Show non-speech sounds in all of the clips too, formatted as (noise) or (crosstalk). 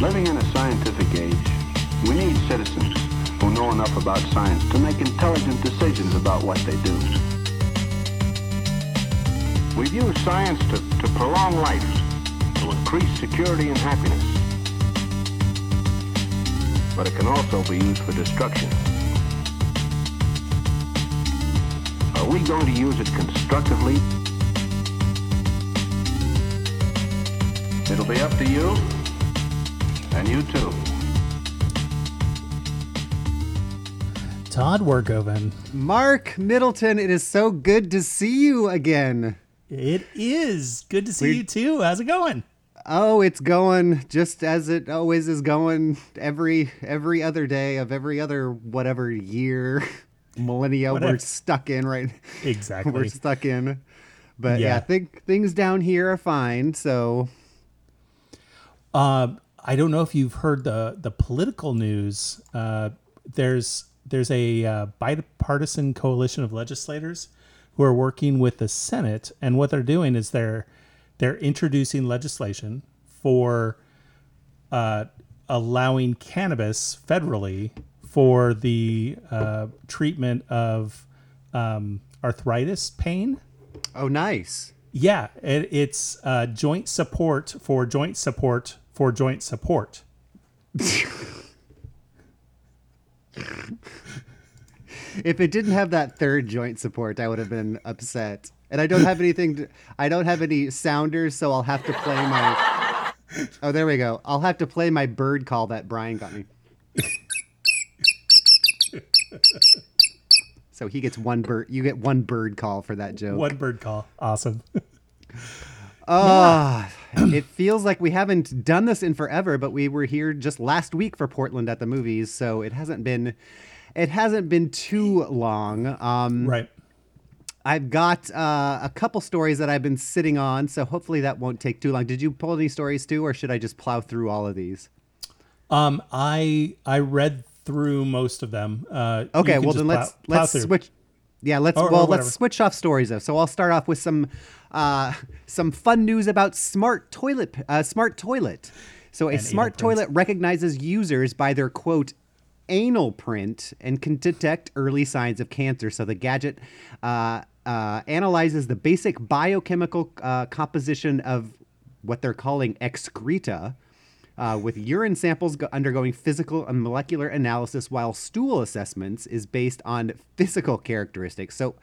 Living in a scientific age, we need citizens who know enough about science to make intelligent decisions about what they do. We've used science to, to prolong life, to increase security and happiness. But it can also be used for destruction. Are we going to use it constructively? It'll be up to you, you too. Todd Werkoven. Mark Middleton, it is so good to see you again. It is good to see We- you too. How's it going? Oh, it's going just as it always is going every every other day of every other whatever year (laughs) millennia Whatever. we're stuck in right (laughs) Exactly. we're stuck in. But yeah, Yeah. think things down here are fine. So Uh, I don't know if you've heard the the political news. Uh, there's there's a uh, bipartisan coalition of legislators who are working with the Senate, and what they're doing is they're they're introducing legislation for uh, allowing cannabis federally for the uh, treatment of um, arthritis pain. oh nice. Yeah, it, it's uh, joint support for joint support for joint support. If it didn't have that third joint support, I would have been upset. And I don't have anything to, I don't have any sounders, so I'll have to play my Oh, there we go. I'll have to play my bird call that Brian got me. so he gets one bird you get one bird call for that joke. One bird call. Awesome. Ah, it feels like we haven't done this in forever, but we were here just last week for Portland at the movies, so it hasn't been it hasn't been too long. Um right. I've got uh, a couple stories that I've been sitting on, so hopefully that won't take too long. Did you pull any stories too, or should I just plow through all of these? Um, I I read through most of them. Uh, Okay, well then plow- let's plow let's through. switch. Yeah, let's Or- or well whatever. let's switch off stories though. So I'll start off with some uh, some fun news about smart toilet uh, smart toilet. So a And smart toilet recognizes users by their quote anal print and can detect early signs of cancer. So the gadget uh, uh, analyzes the basic biochemical uh, composition of what they're calling excreta. Uh, with urine samples go- undergoing physical and molecular analysis, while stool assessments is based on physical characteristics. So,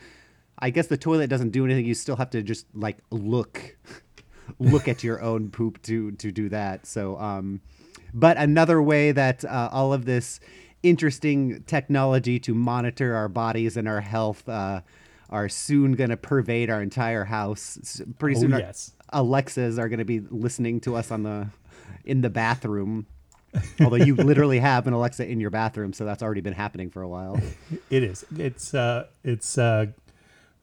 I guess the toilet doesn't do anything. You still have to just like look, (laughs) look at your own poop to to do that. So, um, but another way that uh, all of this interesting technology to monitor our bodies and our health uh, are soon going to pervade our entire house. Pretty Oh, soon, our yes. Alexas are going to be listening to us on the in the bathroom. Although you literally have an Alexa in your bathroom, so that's already been happening for a while. It is. It's uh it's uh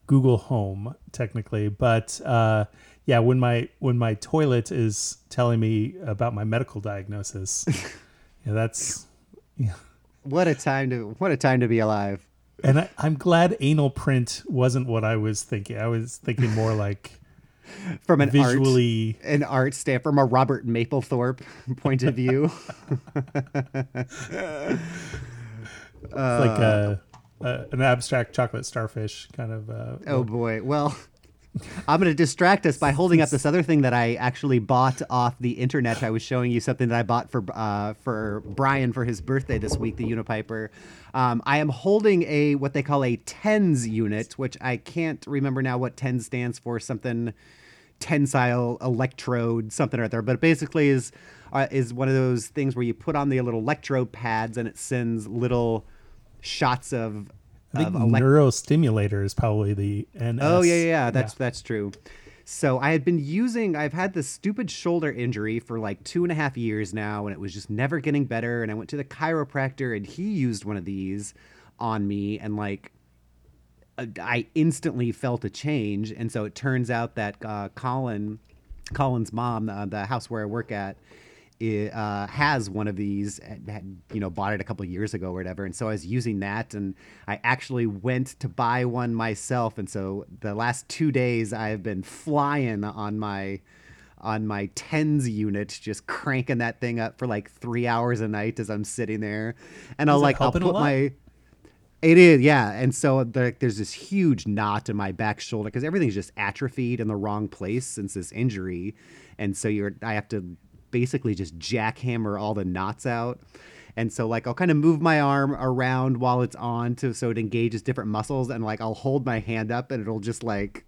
Google Home technically, but uh yeah, when my when my toilet is telling me about my medical diagnosis, yeah, that's yeah. What a time to what a time to be alive. And I, I'm glad anal print wasn't what I was thinking. I was thinking more like (laughs) From an visually art an art stand from a Robert Mapplethorpe (laughs) point of view. (laughs) It's like a, a an abstract chocolate starfish kind of uh Oh boy. Well, I'm going to distract us by holding up this other thing that I actually bought off the internet. I was showing you something that I bought for uh, for Brian for his birthday this week, the Unipiper. Um, I am holding a what they call a TENS unit, which I can't remember now what TENS stands for. Something tensile electrode, something or other. But it basically is uh, is one of those things where you put on the little electrode pads and it sends little shots of. I think of elec- neurostimulator is probably the NS. Oh yeah, yeah, yeah. That's that's true. So I had been using. I've had this stupid shoulder injury for like two and a half years now, and it was just never getting better. And I went to the chiropractor, and he used one of these on me, and like uh, I instantly felt a change. And so it turns out that uh, Colin, Colin's mom, uh, the house where I work at, uh, has one of these. Had, you know, bought it a couple of years ago or whatever. And so I was using that, and I actually went to buy one myself. And so the last two days I've been flying on my on my tens unit, just cranking that thing up for like three hours a night as I'm sitting there, and I'll like I'll put my it is, yeah. And so there, there's this huge knot in my back shoulder because everything's just atrophied in the wrong place since this injury, and so you're I have to basically just jackhammer all the knots out. And so like I'll kind of move my arm around while it's on to so it engages different muscles, and like I'll hold my hand up and it'll just like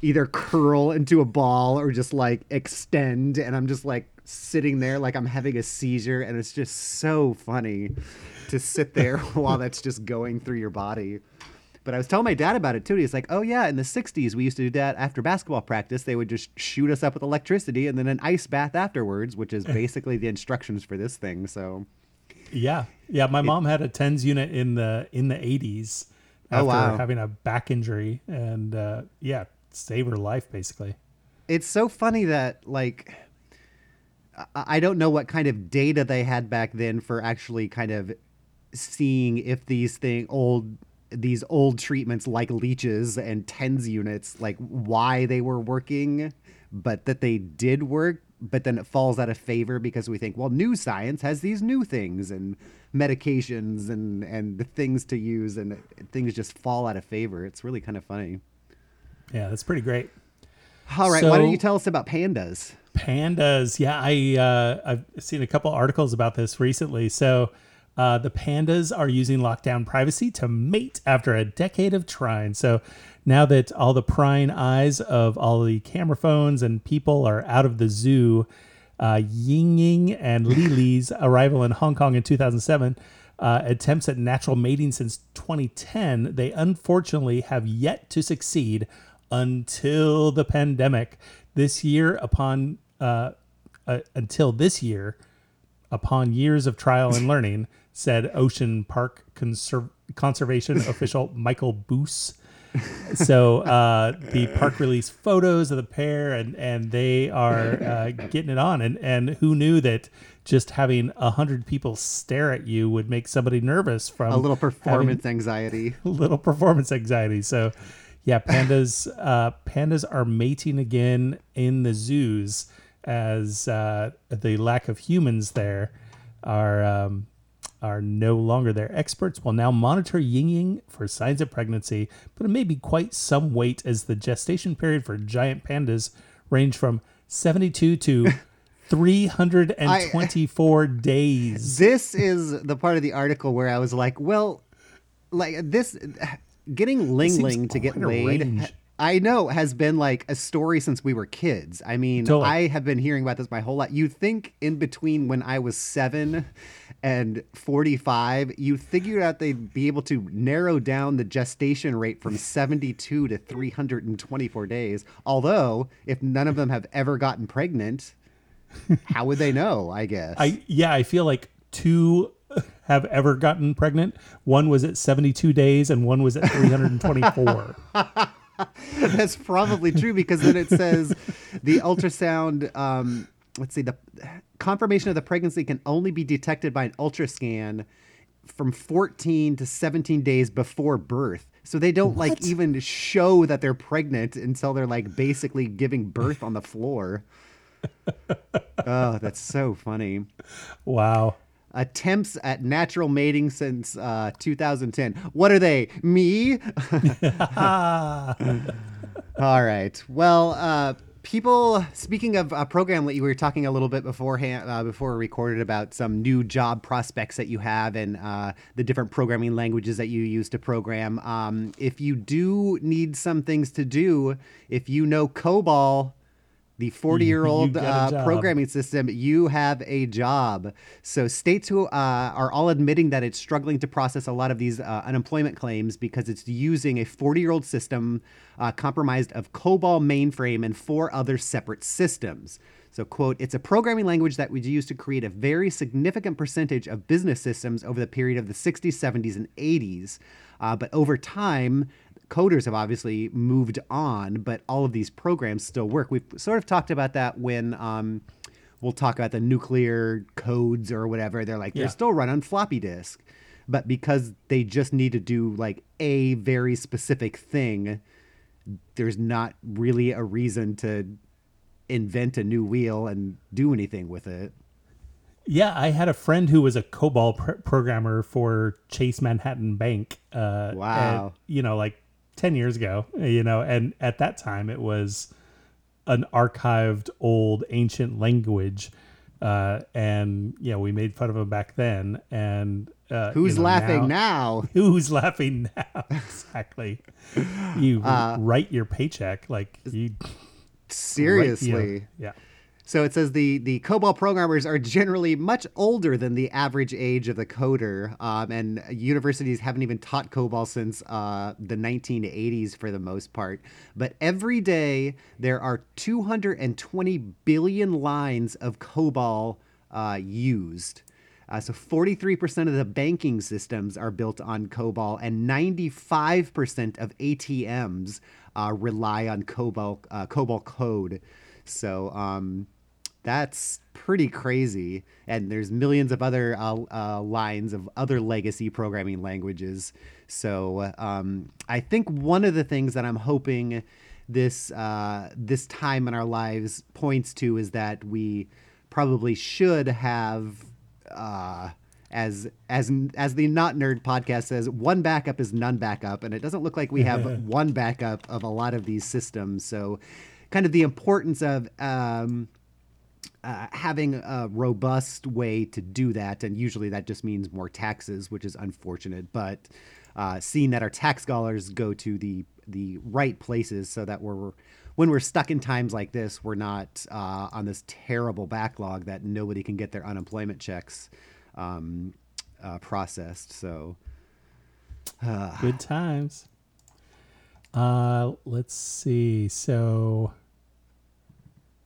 either curl into a ball or just like extend, and I'm just like sitting there like I'm having a seizure, and it's just so funny to sit there (laughs) while that's just going through your body. But I was telling my dad about it too. He's like, "Oh yeah, in the '60s we used to do that after basketball practice. They would just shoot us up with electricity and then an ice bath afterwards, which is (laughs) basically the instructions for this thing." So, Yeah, yeah. My mom had a tens unit in the in the eighties Oh, after wow. having a back injury, and uh, yeah, saved her life basically. it's so funny that like I- I don't know what kind of data they had back then for actually kind of seeing if these thing old these old treatments like leeches and tens units like why they were working but that they did work but then it falls out of favor because we think well new science has these new things and medications and and the things to use and things just fall out of favor it's really kind of funny Yeah, that's pretty great. all right why don't you tell us about pandas Pandas. Yeah, I uh, I've seen a couple articles about this recently. So uh, the pandas are using lockdown privacy to mate after a decade of trying. So now that all the prying eyes of all the camera phones and people are out of the zoo, uh, Ying Ying and Li Li's (laughs) arrival in Hong Kong in 2007. Uh, attempts at natural mating since 2010, they unfortunately have yet to succeed until the pandemic. This year, upon uh, uh, until this year, upon years of trial and (laughs) learning, said Ocean Park Conser- Conservation (laughs) official Michael Boos. So uh, the park released photos of the pair, and and they are uh, getting it on. And and who knew that just having a hundred people stare at you would make somebody nervous from a little performance anxiety. (laughs) A little performance anxiety. So, yeah, pandas uh, pandas are mating again in the zoos as uh, the lack of humans there are um, are no longer there. Experts will now monitor Ying Ying for signs of pregnancy, but it may be quite some wait as the gestation period for giant pandas range from 72 to (laughs) 324 days. This is the part of the article where I was like, well, like this, getting Ling Ling to get laid. range. I know has been like a story since we were kids. I mean, Totally. I have been hearing about this my whole life. You'd think in between when I was seven and 45, you figured out they'd be able to narrow down the gestation rate from 72 to 324 days. Although, if none of them have ever gotten pregnant, how would they know? I guess. I yeah, I feel like two have ever gotten pregnant. One was at 72 days and one was at 324. (laughs) (laughs) That's probably true because then it says the ultrasound. Um, let's see, the confirmation of the pregnancy can only be detected by an ultrascan from 14 to 17 days before birth. So they don't like even show that they're pregnant until they're like basically giving birth on the floor. (laughs) oh, that's so funny. wow. Attempts at natural mating since uh, 2010. What are they? Me? (laughs) All right. Well, uh, people. Speaking of a program that you were talking a little bit beforehand, uh, before we recorded about some new job prospects that you have and uh, the different programming languages that you use to program. Um, if you do need some things to do, if you know COBOL, the 40 year old You got a uh, programming system, you have a job. So states who uh, are all admitting that it's struggling to process a lot of these uh, unemployment claims because it's using a 40 year old system uh, compromised of COBOL mainframe and four other separate systems. So, quote, it's a programming language that was used to create a very significant percentage of business systems over the period of the 60s, 70s, and 80s. Uh, but over time, coders have obviously moved on, but all of these programs still work. We've sort of talked about that when um, we'll talk about the nuclear codes or whatever. They're like, Yeah. they're still run on floppy disk. But because they just need to do like a very specific thing, there's not really a reason to invent a new wheel and do anything with it. Yeah, I had a friend who was a COBOL pr- programmer for Chase Manhattan Bank. Uh, Wow. and, you know, like 10 years ago, you know, and at that time it was an archived old ancient language. Uh, and, you know, we made fun of him back then. And uh, you Who's know, laughing now? (laughs) Who's laughing now? (laughs) exactly. You Uh, write your paycheck like you. write- you know, Seriously. yeah. So it says the the COBOL programmers are generally much older than the average age of the coder, um, and universities haven't even taught COBOL since uh, the 1980s for the most part. But every day there are 220 billion lines of COBOL uh, used. Uh, so 43% of the banking systems are built on COBOL, and 95% of ATMs uh, rely on COBOL uh, COBOL code. So um, that's pretty crazy. And there's millions of other uh, uh, lines of other legacy programming languages. So um, I think one of the things that I'm hoping this uh, this time in our lives points to is that we probably should have. Uh, as as as the not nerd podcast says, one backup is none backup, and it doesn't look like we have (laughs) one backup of a lot of these systems. So, kind of the importance of um, uh, having a robust way to do that, and usually that just means more taxes, which is unfortunate. But uh, seeing that our tax dollars go to the the right places, so that we're when we're stuck in times like this, we're not uh, on this terrible backlog that nobody can get their unemployment checks um, uh, processed. So Good times. Uh, let's see. So,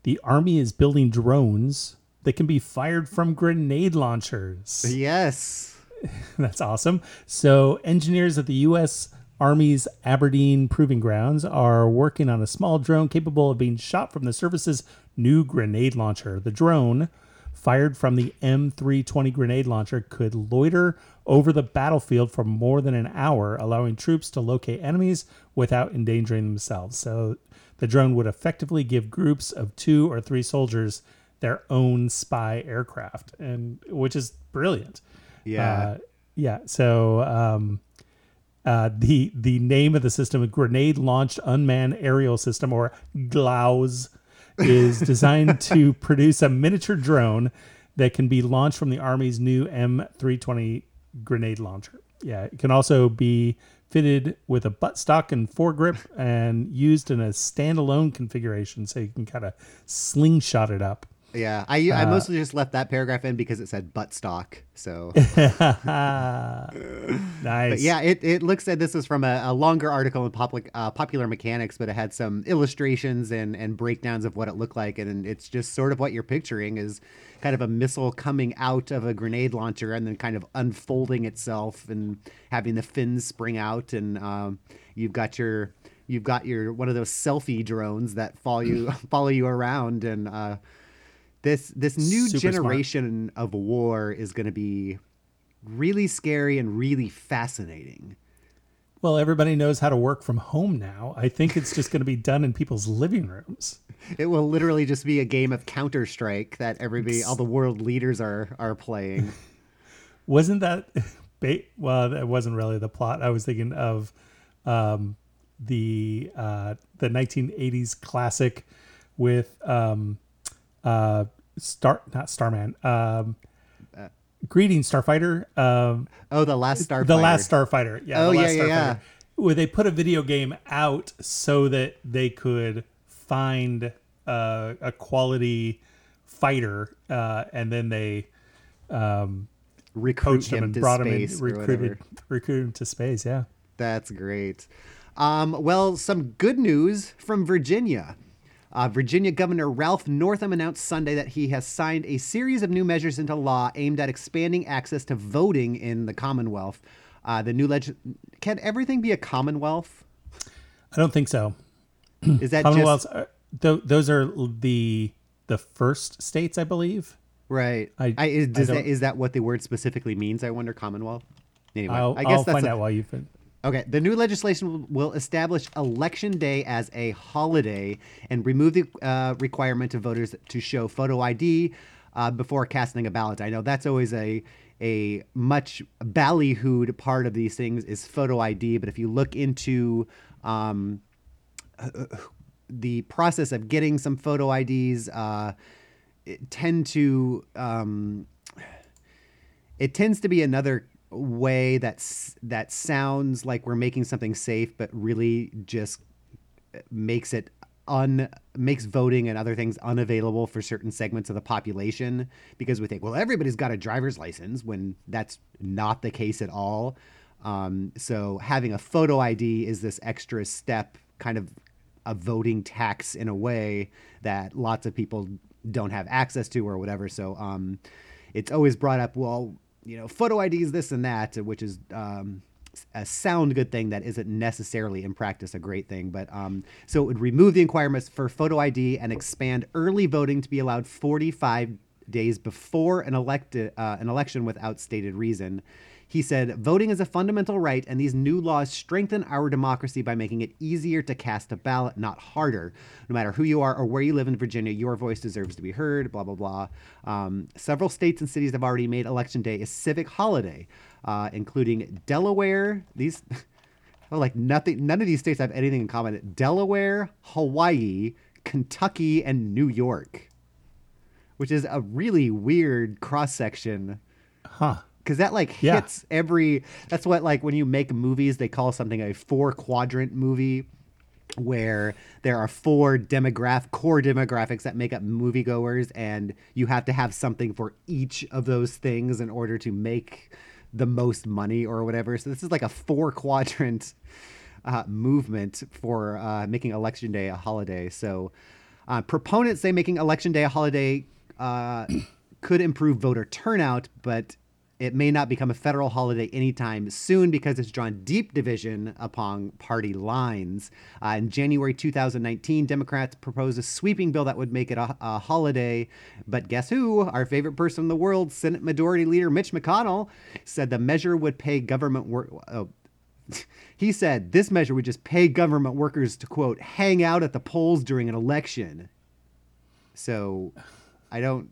the army is building drones that can be fired from grenade launchers. yes, (laughs) That's awesome. So, engineers at the U.S. Army's Aberdeen Proving Grounds are working on a small drone capable of being shot from the service's new grenade launcher. The drone, fired from the M320 grenade launcher, could loiter over the battlefield for more than an hour, allowing troops to locate enemies without endangering themselves. So, the drone would effectively give groups of two or three soldiers their own spy aircraft, and which is brilliant. Yeah. Uh, yeah. So um, uh, the the name of the system, a grenade launched unmanned aerial system, or GLAUS, is (laughs) designed to produce a miniature drone that can be launched from the Army's new M320 grenade launcher. Yeah, it can also be fitted with a buttstock and foregrip and used in a standalone configuration, so you can kind of slingshot it up. Yeah. I I mostly just left that paragraph in because it said butt stock. So. (laughs) nice. But yeah, it, it looks at this is from a, a longer article in public, uh, Popular Mechanics, but it had some illustrations and, and breakdowns of what it looked like. And it's just sort of what you're picturing is kind of a missile coming out of a grenade launcher and then kind of unfolding itself and having the fins spring out. And um, you've got your you've got your one of those selfie drones that follow you (laughs) follow you around and uh, this this new Super smart. generation of war is going to be really scary and really fascinating. Well, everybody knows how to work from home now. I think it's just going to be done in people's living rooms. It will literally just be a game of Counter Strike that everybody, all the world leaders are are playing. (laughs) (laughs) Wasn't that? Ba- well, that wasn't really the plot. I was thinking of um, the uh, the 1980s classic with um, uh, Star, not Starman. Um, Greetings, Starfighter. Um, Oh, the last Starfighter. The Last Starfighter. Yeah. Oh, the yeah, Last yeah, yeah. Where they put a video game out so that they could find uh, a quality fighter, uh, and then they um, recruit him him and to brought him in, recruited, recruited him to space. Yeah. That's great. Um, well, some good news from Virginia. Uh, Virginia Governor Ralph Northam announced Sunday that he has signed a series of new measures into law aimed at expanding access to voting in the Commonwealth. Uh, the new leg can everything be a Commonwealth? I don't think so. Is that Commonwealths, just are, th- those are the the first states, I believe. right? I- I, is, I that, is that what the word specifically means? I wonder. Commonwealth. Anyway, I'll, I guess I'll that's find a- out while you've been. Okay, the new legislation will- establish Election Day as a holiday and remove the uh, requirement of voters to show photo ID uh, before casting a ballot. I know that's always a a much ballyhooed part of these things is photo ID, but if you look into um, the process of getting some photo IDs, uh, tend to um, it tends to be another way that's that sounds like we're making something safe, but really just makes it un makes voting and other things unavailable for certain segments of the population. Because we think well everybody's got a driver's license when that's not the case at all. Um, so having a photo id is this extra step kind of a voting tax in a way that lots of people don't have access to or whatever. So um, it's always brought up well you know photo ids this and that which is um, a sound good thing that isn't necessarily in practice a great thing. But um, so it would remove the requirements for photo ID and expand early voting to be allowed 45 days before an elected uh, an election without stated reason. He said, voting is a fundamental right, and these new laws strengthen our democracy by making it easier to cast a ballot, not harder. No matter who you are or where you live in Virginia, your voice deserves to be heard, blah, blah, blah. Um, several states and cities have already made Election Day a civic holiday, uh, including Delaware. These. (laughs) Oh, like nothing. None of these states have anything in common. Delaware, Hawaii, Kentucky, and New York, which is a really weird cross section Huh. Because that like Yeah. hits every that's what like when you make movies they call something a four quadrant movie where there are four demographic core demographics that make up moviegoers and you have to have something for each of those things in order to make the most money or whatever so this is like a four quadrant uh, movement for uh, making election day a holiday so uh, proponents say making election day a holiday uh, could improve voter turnout but it may not become a federal holiday anytime soon because it's drawn deep division upon party lines. Uh, in January 2019, Democrats proposed a sweeping bill that would make it a, a holiday. But guess who? Our favorite person in the world, Senate Majority Leader Mitch McConnell, said the measure would pay government work. Oh, (laughs) he said this measure would just pay government workers to quote hang out at the polls during an election. So, I don't.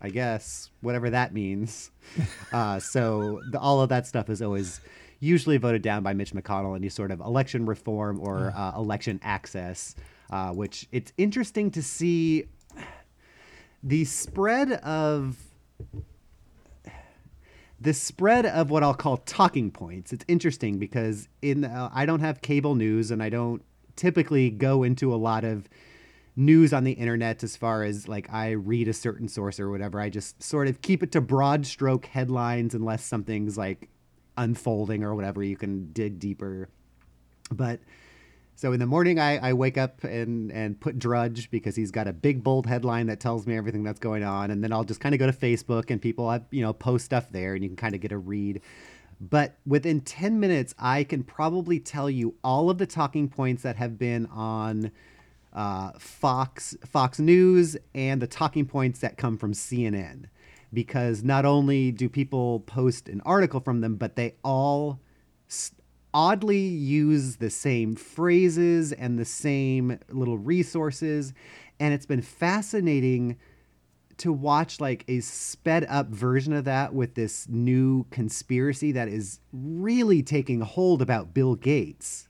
I guess whatever that means. (laughs) Uh, so the, all of that stuff is always usually voted down by Mitch McConnell any sort of election reform or uh, election access, uh, which it's interesting to see the spread of the spread of what I'll call talking points. It's interesting because in uh, I don't have cable news and I don't typically go into a lot of news on the internet as far as like I read a certain source or whatever. I just sort of keep it to broad stroke headlines unless something's like unfolding or whatever. You can dig deeper. But so in the morning, I, I wake up and, and put Drudge because he's got a big bold headline that tells me everything that's going on. And then I'll just kind of go to Facebook and people have, you know, post stuff there and you can kind of get a read. But within 10 minutes, I can probably tell you all of the talking points that have been on uh, Fox, Fox News and the talking points that come from CNN. Because not only do people post an article from them, but they all oddly use the same phrases and the same little resources. And it's been fascinating to watch like a sped up version of that with this new conspiracy that is really taking hold about Bill Gates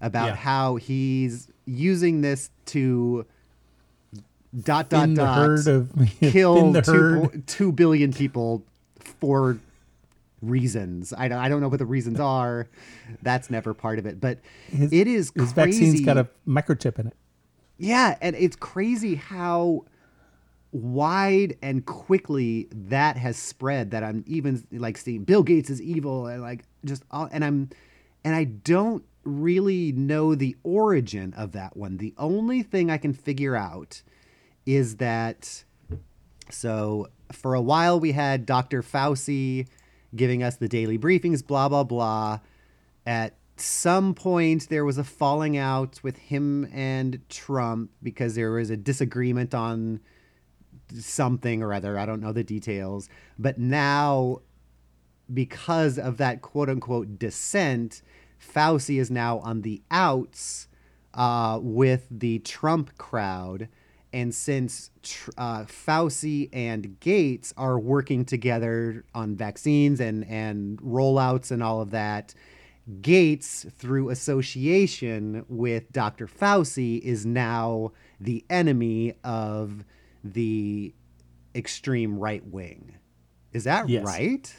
about Yeah. how he's using this to dot dot dot of- (laughs) kill two, two billion people for reasons. I don't, I don't know what the reasons (laughs) are. That's never part of it, but His- it is His crazy. vaccine's got a microchip in it. Yeah, and it's crazy how wide and quickly that has spread that I'm even like seeing Bill Gates is evil and like just all, and I'm and I don't really know the origin of that one. The only thing I can figure out is that so for a while we had Dr. Fauci giving us the daily briefings, blah blah blah. At some point there was a falling out with him and Trump because there was a disagreement on something or other. I don't know the details. But now because of that quote unquote dissent, Fauci is now on the outs uh, with the Trump crowd. And since tr- uh, Fauci and Gates are working together on vaccines and, and rollouts and all of that, Gates, through association with Dr. Fauci, is now the enemy of the extreme right wing. Is that Yes. right?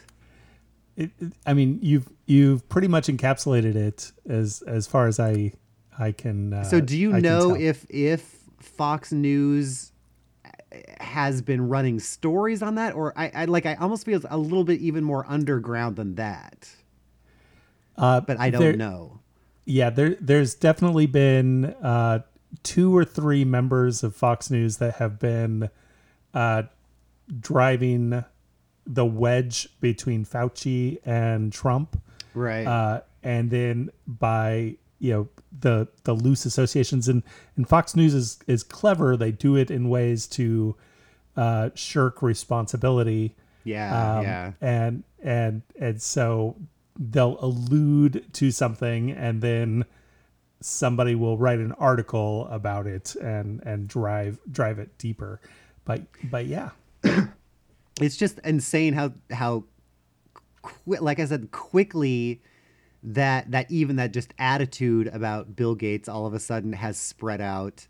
It, it- I mean, you've you've pretty much encapsulated it as as far as I I can. Uh, So, do you I know if if Fox News has been running stories on that, or I, I like I almost feel a little bit even more underground than that, Uh, but I don't there- know. Yeah, there there's definitely been uh, two or three members of Fox News that have been uh, driving the wedge between Fauci and Trump. Right. uh, and then by you know the the loose associations and and Fox News is is clever. They do it in ways to uh, shirk responsibility. yeah. Um, yeah. and and and so they'll allude to something and then somebody will write an article about it and and drive drive it deeper but but yeah it's just insane how how like I said quickly that that even that just attitude about Bill Gates all of a sudden has spread out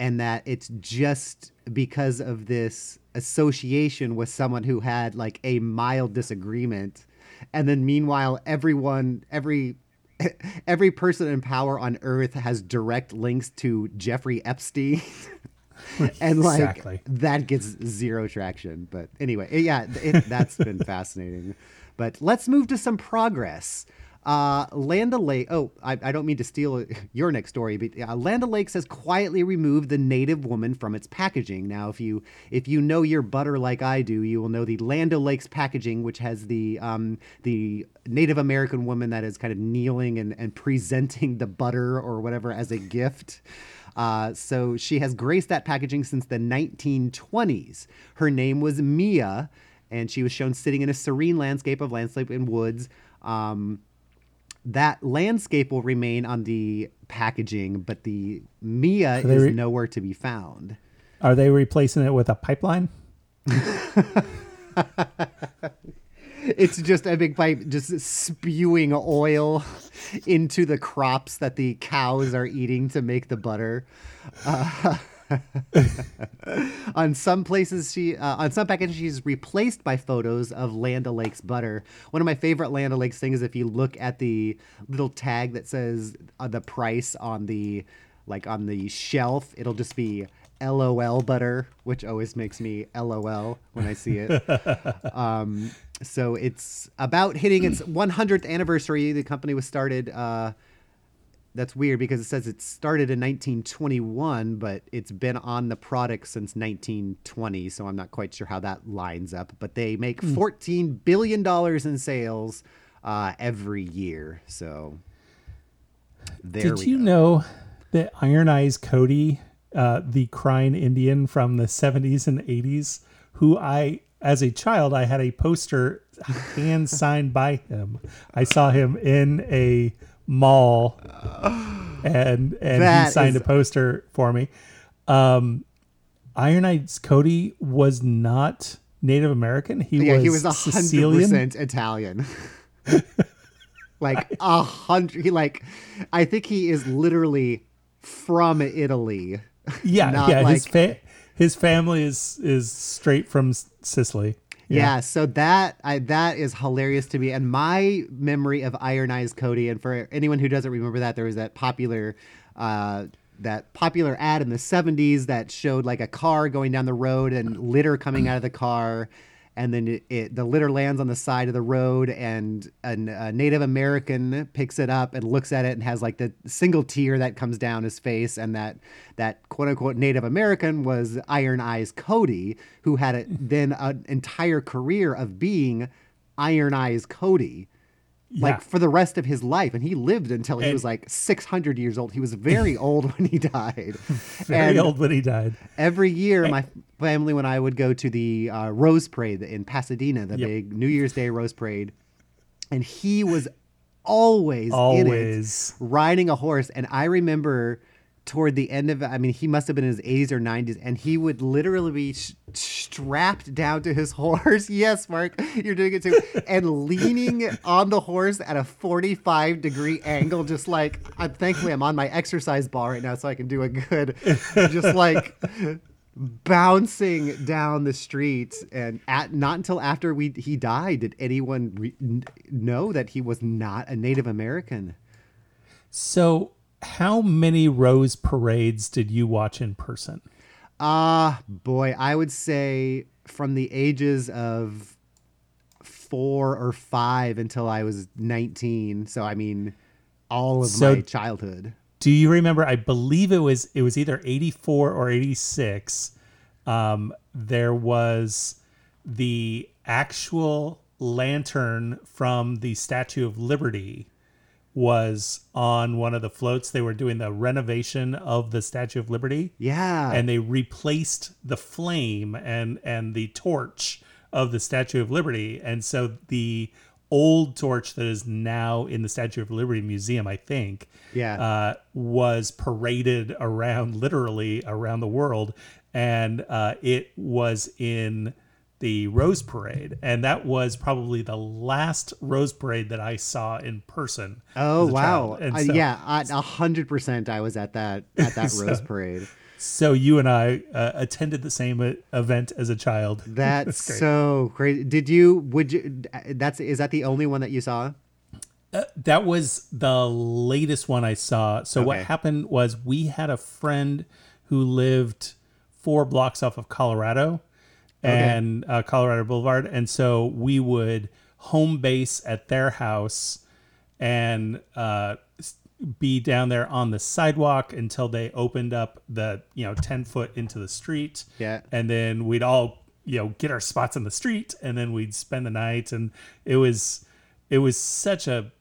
and that it's just because of this association with someone who had like a mild disagreement. And then meanwhile everyone every (laughs) every person in power on earth has direct links to Jeffrey Epstein (laughs) (laughs) and like Exactly. that gets zero traction. But anyway, it- yeah, it, that's been (laughs) fascinating. But let's move to some progress. Uh, Land O'Lake. Oh, I, I don't mean to steal your next story, but uh, Land O'Lakes has quietly removed the native woman from its packaging. Now, if you if you know your butter like I do, you will know the Land O'Lakes packaging, which has the um, the Native American woman that is kind of kneeling and, and presenting the butter or whatever as a gift. Uh, so she has graced that packaging since the 1920s. Her name was Mia, and she was shown sitting in a serene landscape of landscape and woods. Um, that landscape will remain on the packaging, but the Mia is re- nowhere to be found. are they replacing it with a pipeline (laughs) It's just a big pipe just spewing oil into the crops that the cows are eating to make the butter. Uh, (laughs) on some places, she uh, on some packages she's replaced by photos of Land O'Lakes butter. One of my favorite Land O'Lakes things, is if you look at the little tag that says uh, the price on the like on the shelf, it'll just be LOL butter, which always makes me LOL when I see it. (laughs) um, so it's about hitting its 100th anniversary. The company was started. Uh, that's weird because it says it started in 1921, but it's been on the product since 1920. So I'm not quite sure how that lines up. But they make 14 billion dollars in sales uh, every year. So there Did you go. know that Iron Eyes Cody, uh, the crying Indian from the 70s and 80s, who I, as a child, I had a poster hand signed by him. I saw him in a mall and and That he signed is- a poster for me. Um, Iron Eyes Cody was not Native American. He yeah, was he was a hundred Sicilian. percent Italian. (laughs) like a hundred. He like, I think he is literally from Italy. Yeah, not yeah. his like- fa- his family is is straight from Sicily. Yeah. so that I, that is hilarious to me. And my memory of Iron Eyes Cody, and for anyone who doesn't remember that, there was that popular. Uh, that popular ad in the 70s that showed like a car going down the road and litter coming out of the car and then it, it the litter lands on the side of the road and an, a native american picks it up and looks at it and has like the single tear that comes down his face and that that quote unquote native american was iron eyes cody who had a, then an entire career of being iron eyes cody like Yeah. for the rest of his life and he lived until he And- was like 600 years old he was very (laughs) old when he died Very and old when he died. every year my family when i would go to the uh, rose parade in pasadena the Yep. big new year's day rose parade and he was always, in it, Always. riding a horse. And I remember toward the end of it, I mean, he must have been in his 80s or 90s, and he would literally be sh- strapped down to his (laughs) horse. yes, Mark, you're doing it too. And leaning on the horse at a 45 degree angle, just like, I'm thankfully I'm on my exercise ball right now, so I can do a good, just like bouncing down the street and at not until after we he died did anyone re- know that he was not a native american So, how many rose parades did you watch in person? Ah, boy, I would say from the ages of four or five until I was 19. So, I mean, all of So- my childhood. Do you remember? I believe it was it was either eighty four or eighty six. Um, there was the actual lantern from the Statue of Liberty was on one of the floats. They were doing the renovation of the Statue of Liberty. Yeah. and they replaced the flame and and the torch of the Statue of Liberty, and so the old torch that is now in the Statue of Liberty Museum, I think, Yeah. uh, was paraded around literally around the world, and uh, it was in the Rose Parade, and that was probably the last Rose Parade that I saw in person. oh, wow. Uh, so- yeah, a hundred percent. I was at that at that (laughs) rose parade. So you and I uh, attended the same uh, event as a child. (laughs) That's so crazy. Did you? Would you? That's is that the only one that you saw? That was the latest one I saw. So what happened was we had a friend who lived four blocks off of Colorado and uh, Colorado Boulevard, and so we would home base at their house and uh, be down there on the sidewalk until they opened up the you know ten foot into the street. Yeah. and then we'd all you know get our spots on the street, and then we'd spend the night, and it was it was such a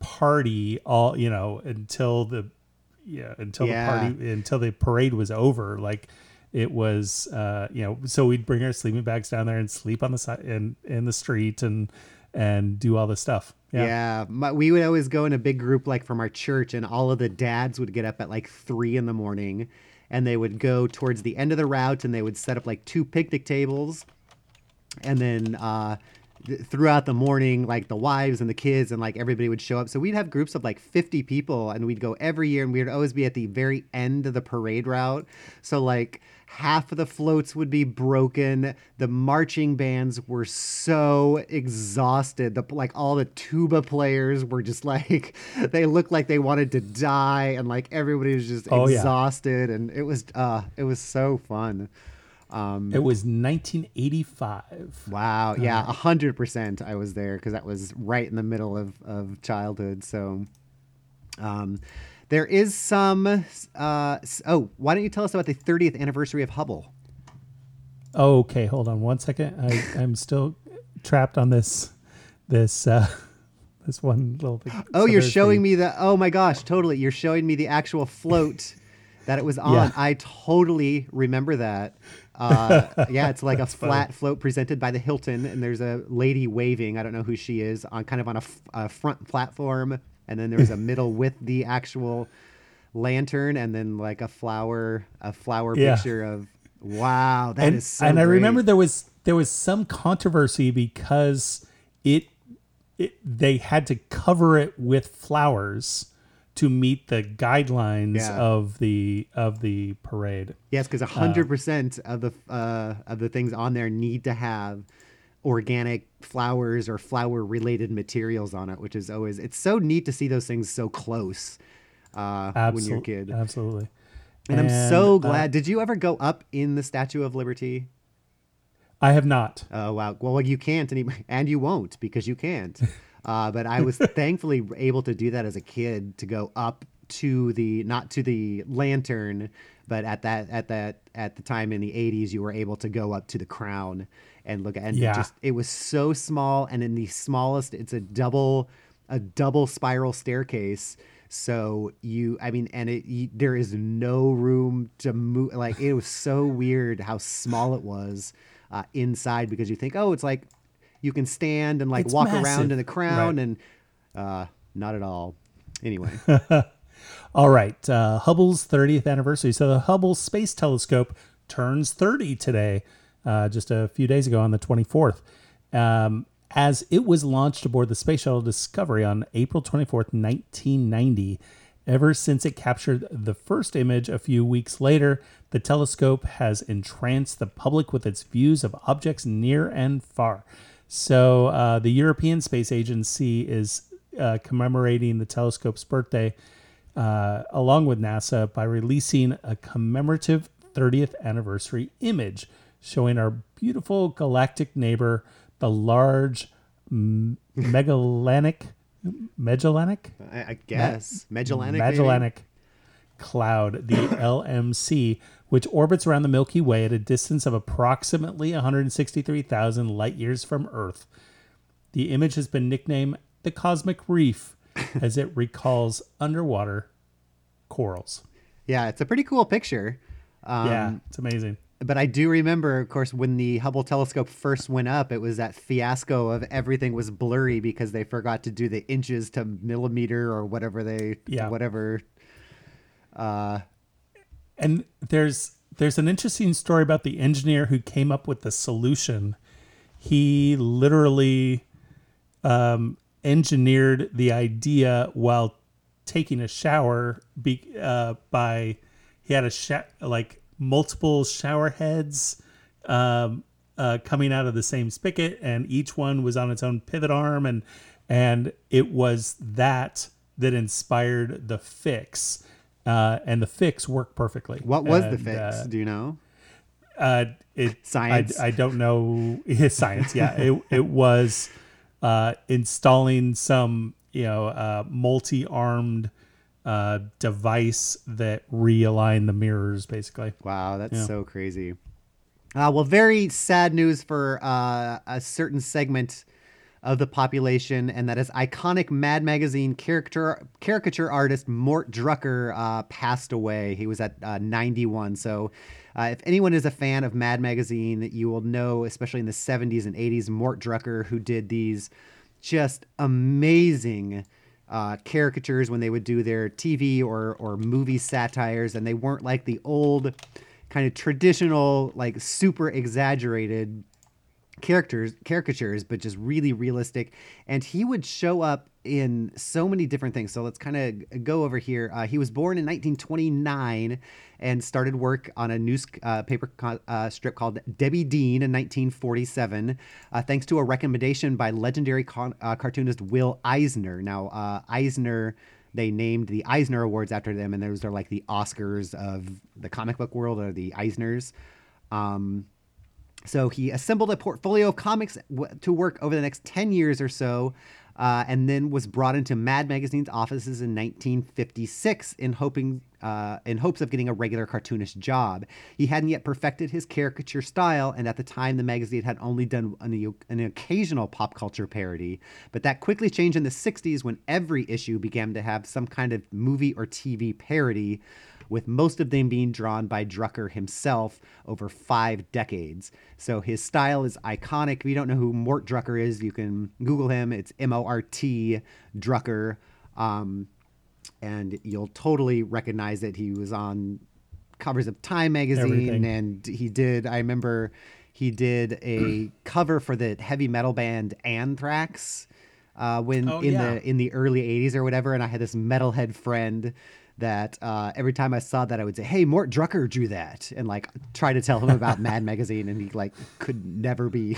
party all you know until the yeah until Yeah. the party until the parade was over like it was uh you know so we'd bring our sleeping bags down there and sleep on the side in in the street and and do all this stuff yeah, Yeah, my, we would always go in a big group like from our church, and all of the dads would get up at like three in the morning, and they would go towards the end of the route, and they would set up like two picnic tables, and then uh, th- throughout the morning, like the wives and the kids and like everybody would show up. So we'd have groups of like fifty people, and we'd go every year, and we'd always be at the very end of the parade route. So like half of the floats would be broken. The marching bands were so exhausted. The like all the tuba players were just (laughs) like they looked like they wanted to die, and like everybody was just Oh, yeah. exhausted, and it was uh it was so fun. Um, it was 1985 Wow. Yeah, a hundred percent. I was there because that was right in the middle of, of childhood. So, um, there is some. Uh, oh, why don't you tell us about the 30th anniversary of Hubble? okay hold on one second i i'm still trapped on this this uh (laughs) this one little thing Oh, So you're showing the- me the. Oh my gosh, totally. You're showing me the actual float (laughs) that it was on. Yeah. I totally remember that. Uh, (laughs) yeah, it's like a flat float presented by the Hilton, and there's a lady waving. I don't know who she is on kind of on a, f- a front platform, and then there was a middle with the actual lantern, and then like a flower, a flower Yeah. picture of. Wow, that is and, so. and I remember there was there was some controversy because it, it they had to cover it with flowers to meet the guidelines Yeah. of the of the parade. Yes, because hundred percent of the uh, of the things on there need to have organic flowers or flower related materials on it, which is always it's so neat to see those things so close uh, when you're a kid. absolutely. And I'm so uh, glad. Did you ever go up in the Statue of Liberty? I have not. Oh wow! Well, you can't, any, (laughs) and you won't because you can't. (laughs) Uh, but I was thankfully able to do that as a kid to go up to the not to the lantern, but at that at that at the time in the '80s, you were able to go up to the crown and look at. And Yeah. it just it was so small, and in the smallest, it's a double a double spiral staircase. So you, I mean, and it you, there is no room to move. Like it was so weird how small it was uh, inside because you think, oh, it's like you can stand and like It's walk massive. around in the crown Right. and uh, not at all. Anyway, (laughs) All right, uh, Hubble's 30th anniversary. So the Hubble Space Telescope turns 30 today, uh, just a few days ago on the 24th, um, as it was launched aboard the Space Shuttle Discovery on April 24th, 1990. Ever since it captured the first image a few weeks later, the telescope has entranced the public with its views of objects near and far. So uh, the European Space Agency is uh, commemorating the telescope's birthday uh, along with NASA by releasing a commemorative 30th anniversary image showing our beautiful galactic neighbor, the large M- (laughs) Magellanic, Magellanic, I, I guess Magellanic. maybe? Cloud, the (laughs) LMC, which orbits around the Milky Way at a distance of approximately 163,000 light years from Earth. The image has been nicknamed the Cosmic Reef (laughs) as it recalls underwater corals. Yeah, it's a pretty cool picture. Um, yeah, it's amazing. But I do remember, of course, when the Hubble telescope first went up, it was that fiasco of everything was blurry because they forgot to do the inches to millimeter or whatever they, Yeah. whatever. Uh, And there's there's an interesting story about the engineer who came up with the solution. He literally um, engineered the idea while taking a shower. Be, uh, by he had a sha- like multiple shower heads um, uh, coming out of the same spigot, and each one was on its own pivot arm, and and it was that that inspired the fix. Uh, and the fix worked perfectly. what was the fix? uh, do you know? uh, it (laughs) Science. I, I don't know (laughs) his science. Yeah, it it was uh, installing some you know uh, multi-armed uh, device that realigned the mirrors, basically. Wow, that's Yeah. so crazy. Uh, well, very sad news for uh, a certain segment of the population, and that is iconic Mad Magazine caricature caricature artist Mort Drucker uh, passed away. He was at uh, 91. So, uh, if anyone is a fan of Mad Magazine, that you will know, especially in the 70s and 80s, Mort Drucker, who did these just amazing uh, caricatures when they would do their TV or or movie satires, and they weren't like the old kind of traditional, like super exaggerated characters caricatures but just really realistic. And he would show up in so many different things. So let's kind of go over here. Uh, he was born in 1929 and started work on a newspaper co- uh, strip called debbie dean in 1947 uh, thanks to a recommendation by legendary con- uh, cartoonist will eisner. Now uh, eisner they named the eisner awards after them and those are like the oscars of the comic book world or the eisners. Um, so he assembled a portfolio of comics w- to work over the next 10 years or so, uh, and then was brought into Mad Magazine's offices in 1956 in hoping uh, in hopes of getting a regular cartoonist job. He hadn't yet perfected his caricature style, and at the time, the magazine had only done an, an occasional pop culture parody. But that quickly changed in the 60s when every issue began to have some kind of movie or TV parody with most of them being drawn by Drucker himself over five decades. So his style is iconic. If you don't know who Mort Drucker is, you can Google him. It's M O R T Drucker. Um, and you'll totally recognize it. He was on covers of Time magazine, Everything. and he did. I remember he did a (clears throat) cover for the heavy metal band Anthrax uh, when Oh, in yeah. the in the early '80s or whatever. And I had this metalhead friend that uh, every time I saw that, I would say, "Hey, Mort Drucker drew that," and like try to tell him about (laughs) Mad magazine, and he like could never be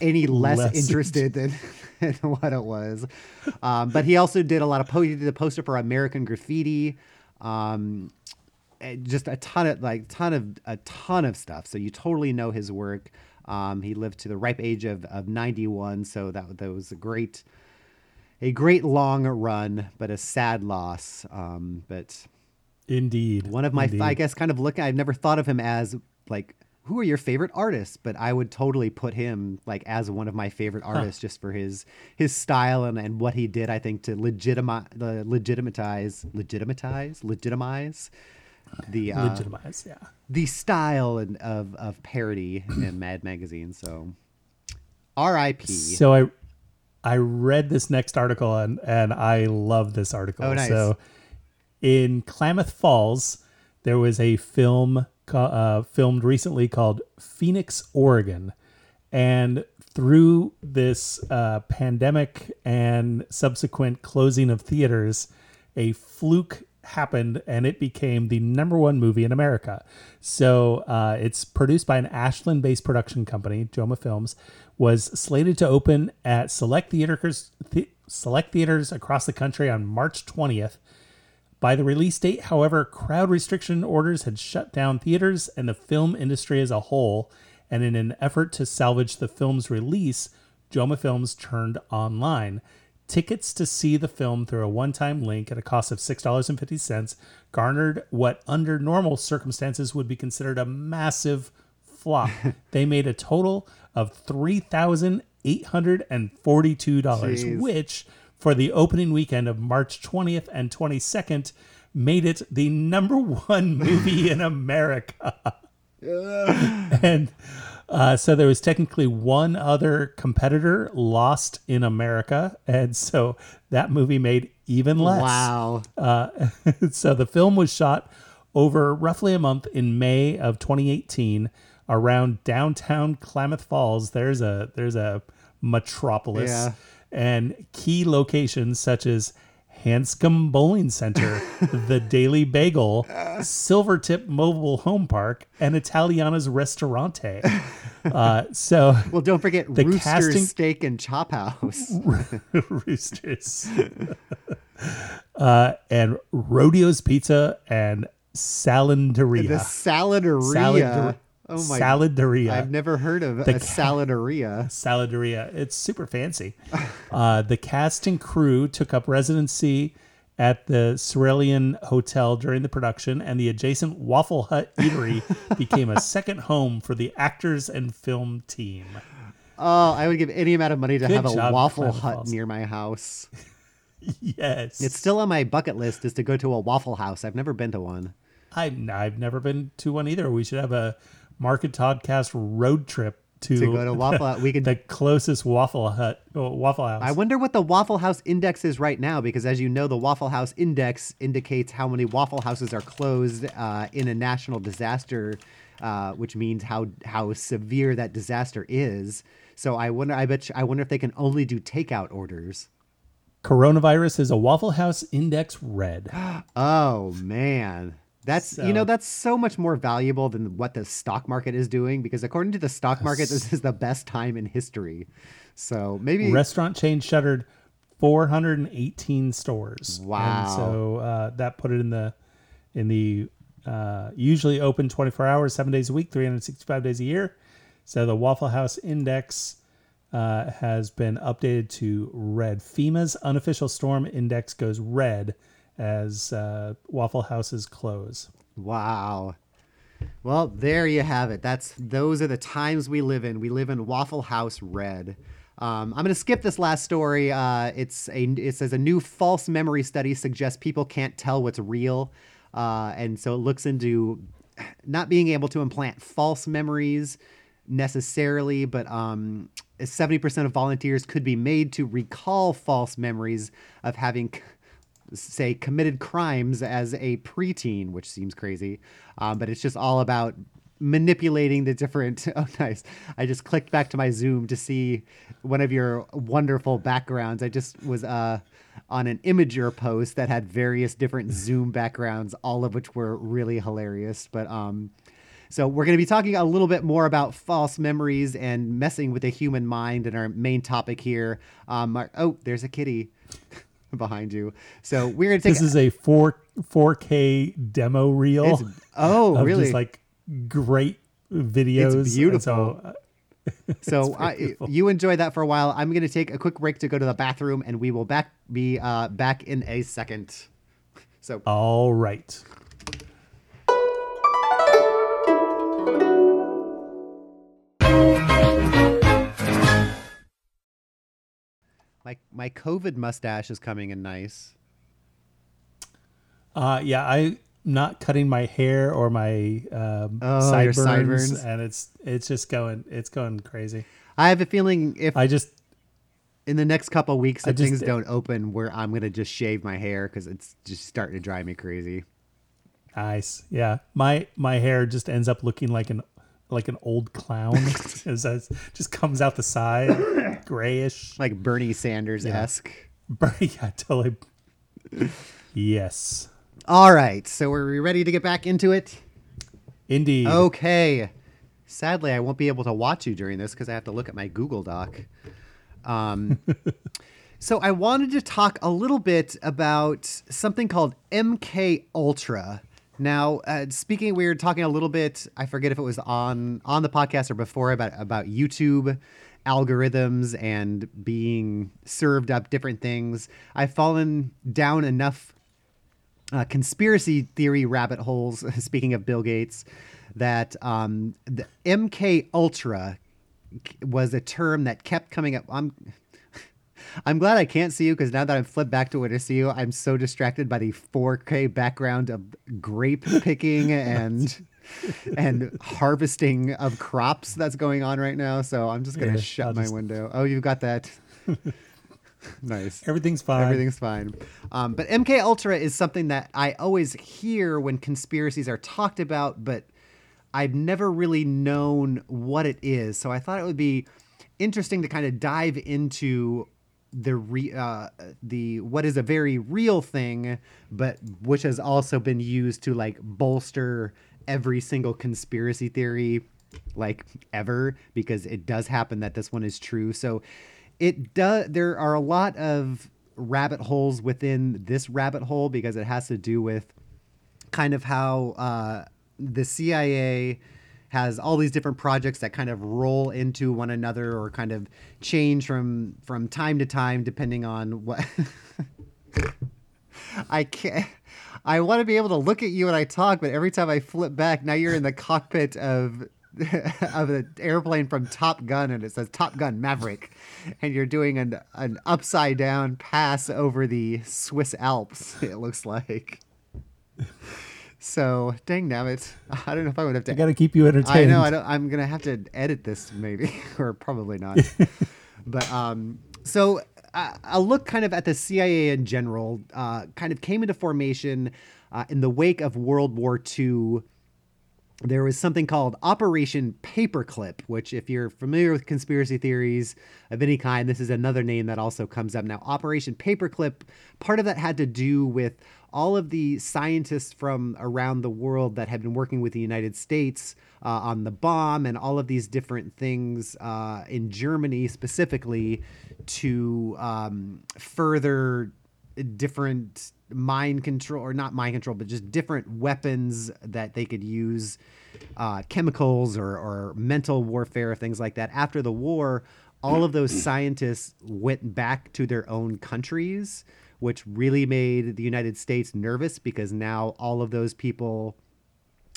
any less, Less interested than, (laughs) than what it was. Um, but he also did a lot of po- he did a poster for American Graffiti. Um, just a ton of like ton of a ton of stuff. So you totally know his work. Um, he lived to the ripe age of, of 91, so that that was a great a great long run, but a sad loss. Um, but Indeed. one of my Indeed. I guess kind of looking I've never thought of him as like who are your favorite artists but I would totally put him like as one of my favorite artists just for his his style and, and what he did I think to legitimize the legitimatize legitimatize legitimize the uh, legitimize. Yeah. the style and of of parody in Mad Magazine so R.I.P. So I I read this next article and and I love this article. Oh, nice. So in Klamath Falls, there was a film uh, filmed recently called Phoenix, Oregon, and through this uh, pandemic and subsequent closing of theaters, a fluke happened and it became the number one movie in America. So uh, it's produced by an Ashland based production company, Joma Films, was slated to open at select theaters, th- select theaters across the country on March 20th. By the release date, however, crowd restriction orders had shut down theaters and the film industry as a whole. And in an effort to salvage the film's release, Joma Films turned online. Tickets to see the film through a one time link at a cost of $6.50 garnered what, under normal circumstances, would be considered a massive flop. (laughs) they made a total of $3,842, which for the opening weekend of March 20th and 22nd made it the number one (laughs) movie in America. and uh, so there was technically one other competitor lost in America. And so that movie made even less. Wow. Uh, (laughs) so the film was shot over roughly a month in May of 2018 around downtown Klamath Falls. There's a there's a metropolis Yeah. and key locations such as Hanscom Bowling Center, (laughs) the Daily Bagel, Silvertip Mobile Home Park, and Italiana's Ristorante. (laughs) Uh, so Well, don't forget The Rooster's casting- Steak and Chop House. (laughs) roosters uh, and rodeos pizza and salanderia The saladeria. Salad- oh my! saladeria I've never heard of The a ca- (laughs) saladeria. saladeria it's super fancy uh, the cast and crew took up residency at the Cerulean Hotel during the production, and the adjacent Waffle Hut eatery (laughs) became a second home for the actors and film team. Oh, I would give any amount of money to Good have a Waffle Hut Falls. near my house. (laughs) Yes, It's still on my bucket list is to go to a Waffle House. I've never been to one. I, I've never been to one either. We should have a Market Toddcast road trip to, To go to Waffle we (laughs) could. the closest Waffle Hut, oh, Waffle House. I wonder what the Waffle House index is right now, because as you know, the Waffle House index indicates how many Waffle Houses are closed uh, in a national disaster, uh, which means how how severe that disaster is. So I wonder. I bet. You, I wonder if they can only do takeout orders. Coronavirus is a Waffle House Index Red. (gasps) Oh man. That's you know So- that's so much more valuable than what the stock market is doing because according to the stock market this is the best time in history. So maybe Restaurant chain shuttered 418 stores. Wow. And so uh, that put it in the in the uh, usually open 24 hours, seven days a week, 365 days a year. So the Waffle House Index uh, has been updated to red. FEMA's unofficial storm index goes red as uh, Waffle Houses close. Wow. Well, there you have it. That's those are the times we live in. We live in Waffle House Red. Um, I'm going to skip this last story. Uh, it's a it says a new false memory study suggests people can't tell what's real, uh, and so it looks into not being able to implant false memories necessarily, but um, 70% of volunteers could be made to recall false memories of having say committed crimes as a preteen, which seems crazy. Um, but it's just all about manipulating the different. (laughs) Oh, nice! I just clicked back to my Zoom to see one of your wonderful backgrounds. I just was uh, on an Imgur post that had various different Zoom backgrounds, all of which were really hilarious. But um, so we're going to be talking a little bit more about false memories and messing with the human mind in our main topic here. Um, our- oh, there's a kitty (laughs) (laughs) behind you. So we're going to take. This is a 4 4K demo reel. It's- oh, (laughs) really? Just like great videos. and beautiful. (laughs) So, so I, you enjoy that for a while. I'm going to take a quick break to go to the bathroom, and we will back be uh, back in a second. So all right. My my COVID mustache is coming in nice. Uh, yeah, I'm not cutting my hair or my um, Oh, sideburns, sideburns. and it's it's just going it's going crazy. I have a feeling if I just in the next couple weeks, if just- things don't open, where I'm gonna just shave my hair because it's just starting to drive me crazy. Nice. Yeah. My my hair just ends up looking like an like an old clown. (laughs) as it just comes out the side, grayish. Like Bernie Sanders esque. (laughs) yeah, totally. Yes. All right, so are we ready to get back into it? Indeed. Okay. Sadly, I won't be able to watch you during this because I have to look at my Google Doc. Um, (laughs) so I wanted to talk a little bit about something called MK Ultra. Now, uh, speaking, we were talking a little bit. I forget if it was on on the podcast or before about about YouTube algorithms and being served up different things. I've fallen down enough uh, conspiracy theory rabbit holes. (laughs) Speaking of Bill Gates, that um, the MK Ultra was a term that kept coming up. I'm I'm glad I can't see you because now that I'm flipped back to where to see you, I'm so distracted by the 4K background of grape (laughs) picking and and harvesting of crops that's going on right now. So I'm just gonna Yeah, shut I'll my just- window. Oh, you've got that. (laughs) nice. Everything's fine. Everything's fine. Um, but MK Ultra is something that I always hear when conspiracies are talked about, but I've never really known what it is. So I thought it would be interesting to kind of dive into the re, uh, the what is a very real thing, but which has also been used to like bolster every single conspiracy theory like ever because it does happen that this one is true. So it does there are a lot of rabbit holes within this rabbit hole because it has to do with kind of how uh, the CIA has all these different projects that kind of roll into one another or kind of change from from time to time depending on what (laughs) I can't I want to be able to look at you when I talk, but every time I flip back, now you're in the cockpit of (laughs) of an airplane from Top Gun, and it says Top Gun Maverick, and you're doing an an upside down pass over the Swiss Alps. (laughs) It looks like. So dang nabbit, (laughs) I don't know if I would have to. I got to keep you entertained. I know. I don't, I'm gonna have to edit this maybe, (laughs) or probably not. (laughs) but um, so uh, a look kind of at the CIA in general, uh, kind of came into formation uh, in the wake of World War II. There was something called Operation Paperclip, which, if you're familiar with conspiracy theories of any kind, this is another name that also comes up. Now, Operation Paperclip, part of that had to do with all of the scientists from around the world that had been working with the United States uh, on the bomb and all of these different things uh, in Germany specifically to um, further different mind control or not mind control but just different weapons that they could use uh, chemicals or, or mental warfare things like that. After the war all of those scientists went back to their own countries which really made the united states nervous because now all of those people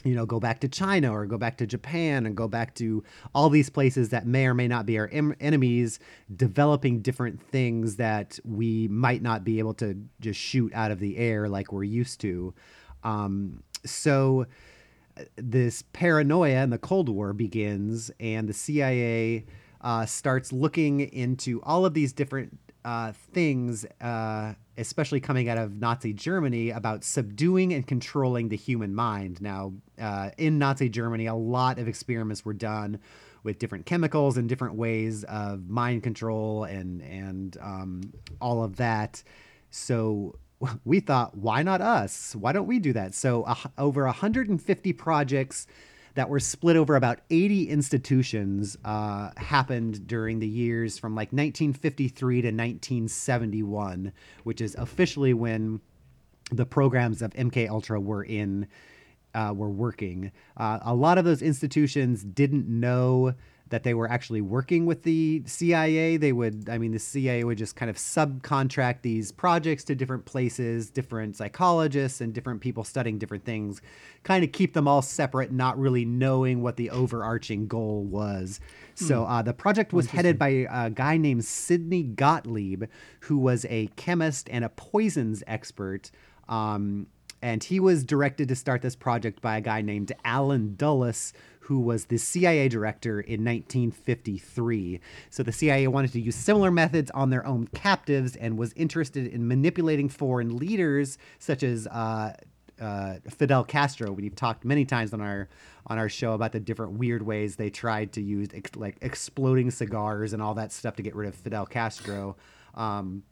you know, go back to China or go back to Japan and go back to all these places that may or may not be our em- enemies, developing different things that we might not be able to just shoot out of the air like we're used to. Um, so uh, this paranoia and the Cold War begins, and the CIA uh, starts looking into all of these different uh, things, uh, especially coming out of Nazi Germany, about subduing and controlling the human mind. Now, uh, in Nazi Germany, a lot of experiments were done with different chemicals and different ways of mind control and and um, all of that. So (laughs) we thought, why not us? Why don't we do that? So over 150 projects that were split over about 80 institutions uh, happened during the years from like 1953 to 1971, which is officially when the programs of MK Ultra were in uh, were working. Uh, a lot of those institutions didn't know that they were actually working with the CIA. They would, I mean, the CIA would just kind of subcontract these projects to different places, different psychologists, and different people studying different things, kind of keep them all separate, not really knowing what the overarching goal was. So uh, the project was headed by a guy named Sidney Gottlieb, who was a chemist and a poisons expert. Um, and he was directed to start this project by a guy named Allen Dulles, who was the CIA director in 1953. So the CIA wanted to use similar methods on their own captives and was interested in manipulating foreign leaders such as uh, uh, Fidel Castro. We've talked many times on our on our show about the different weird ways they tried to use ex- like exploding cigars and all that stuff to get rid of Fidel Castro. Um,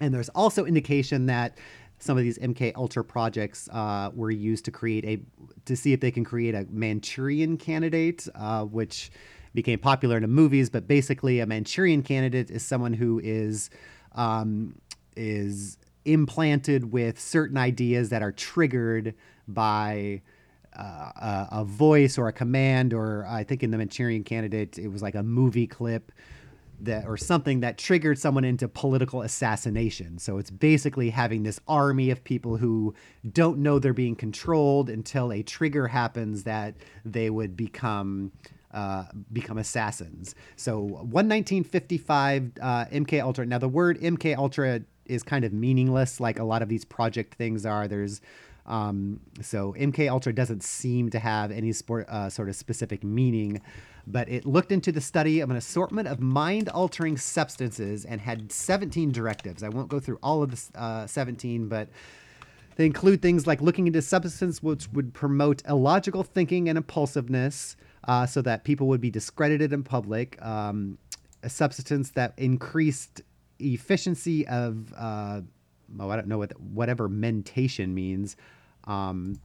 and there's also indication that some of these MK Ultra projects uh, were used to create a to see if they can create a Manchurian candidate, uh, which became popular in the movies. But basically, a Manchurian candidate is someone who is um, is implanted with certain ideas that are triggered by uh, a, a voice or a command, or I think in the Manchurian candidate, it was like a movie clip that or something that triggered someone into political assassination. So it's basically having this army of people who don't know they're being controlled until a trigger happens that they would become uh, become assassins. So one 1955 uh, MK Ultra. Now the word MK Ultra is kind of meaningless, like a lot of these project things are. There's um, so MK Ultra doesn't seem to have any sport, uh, sort of specific meaning but it looked into the study of an assortment of mind altering substances and had 17 directives. I won't go through all of the uh, 17, but they include things like looking into substances which would promote illogical thinking and impulsiveness uh, so that people would be discredited in public, um, a substance that increased efficiency of, oh, I don't know what whatever mentation means. Um,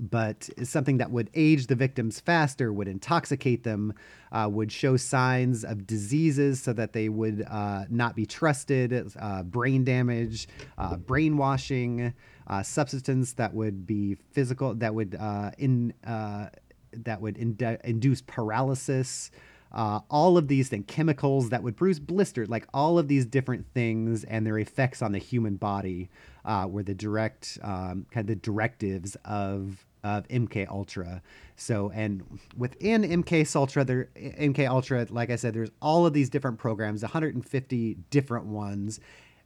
but something that would age the victims faster, would intoxicate them, uh, would show signs of diseases so that they would uh, not be trusted, uh, brain damage, uh, brainwashing, uh, substance that would be physical, that would uh, in that would ind- induce paralysis. Uh, all of these things, chemicals that would produce blisters, like all of these different things and their effects on the human body uh, were the direct um, kind of the directives of of MK Ultra. So and within MK Ultra, there MK Ultra, like I said, there's all of these different programs, 150 different ones,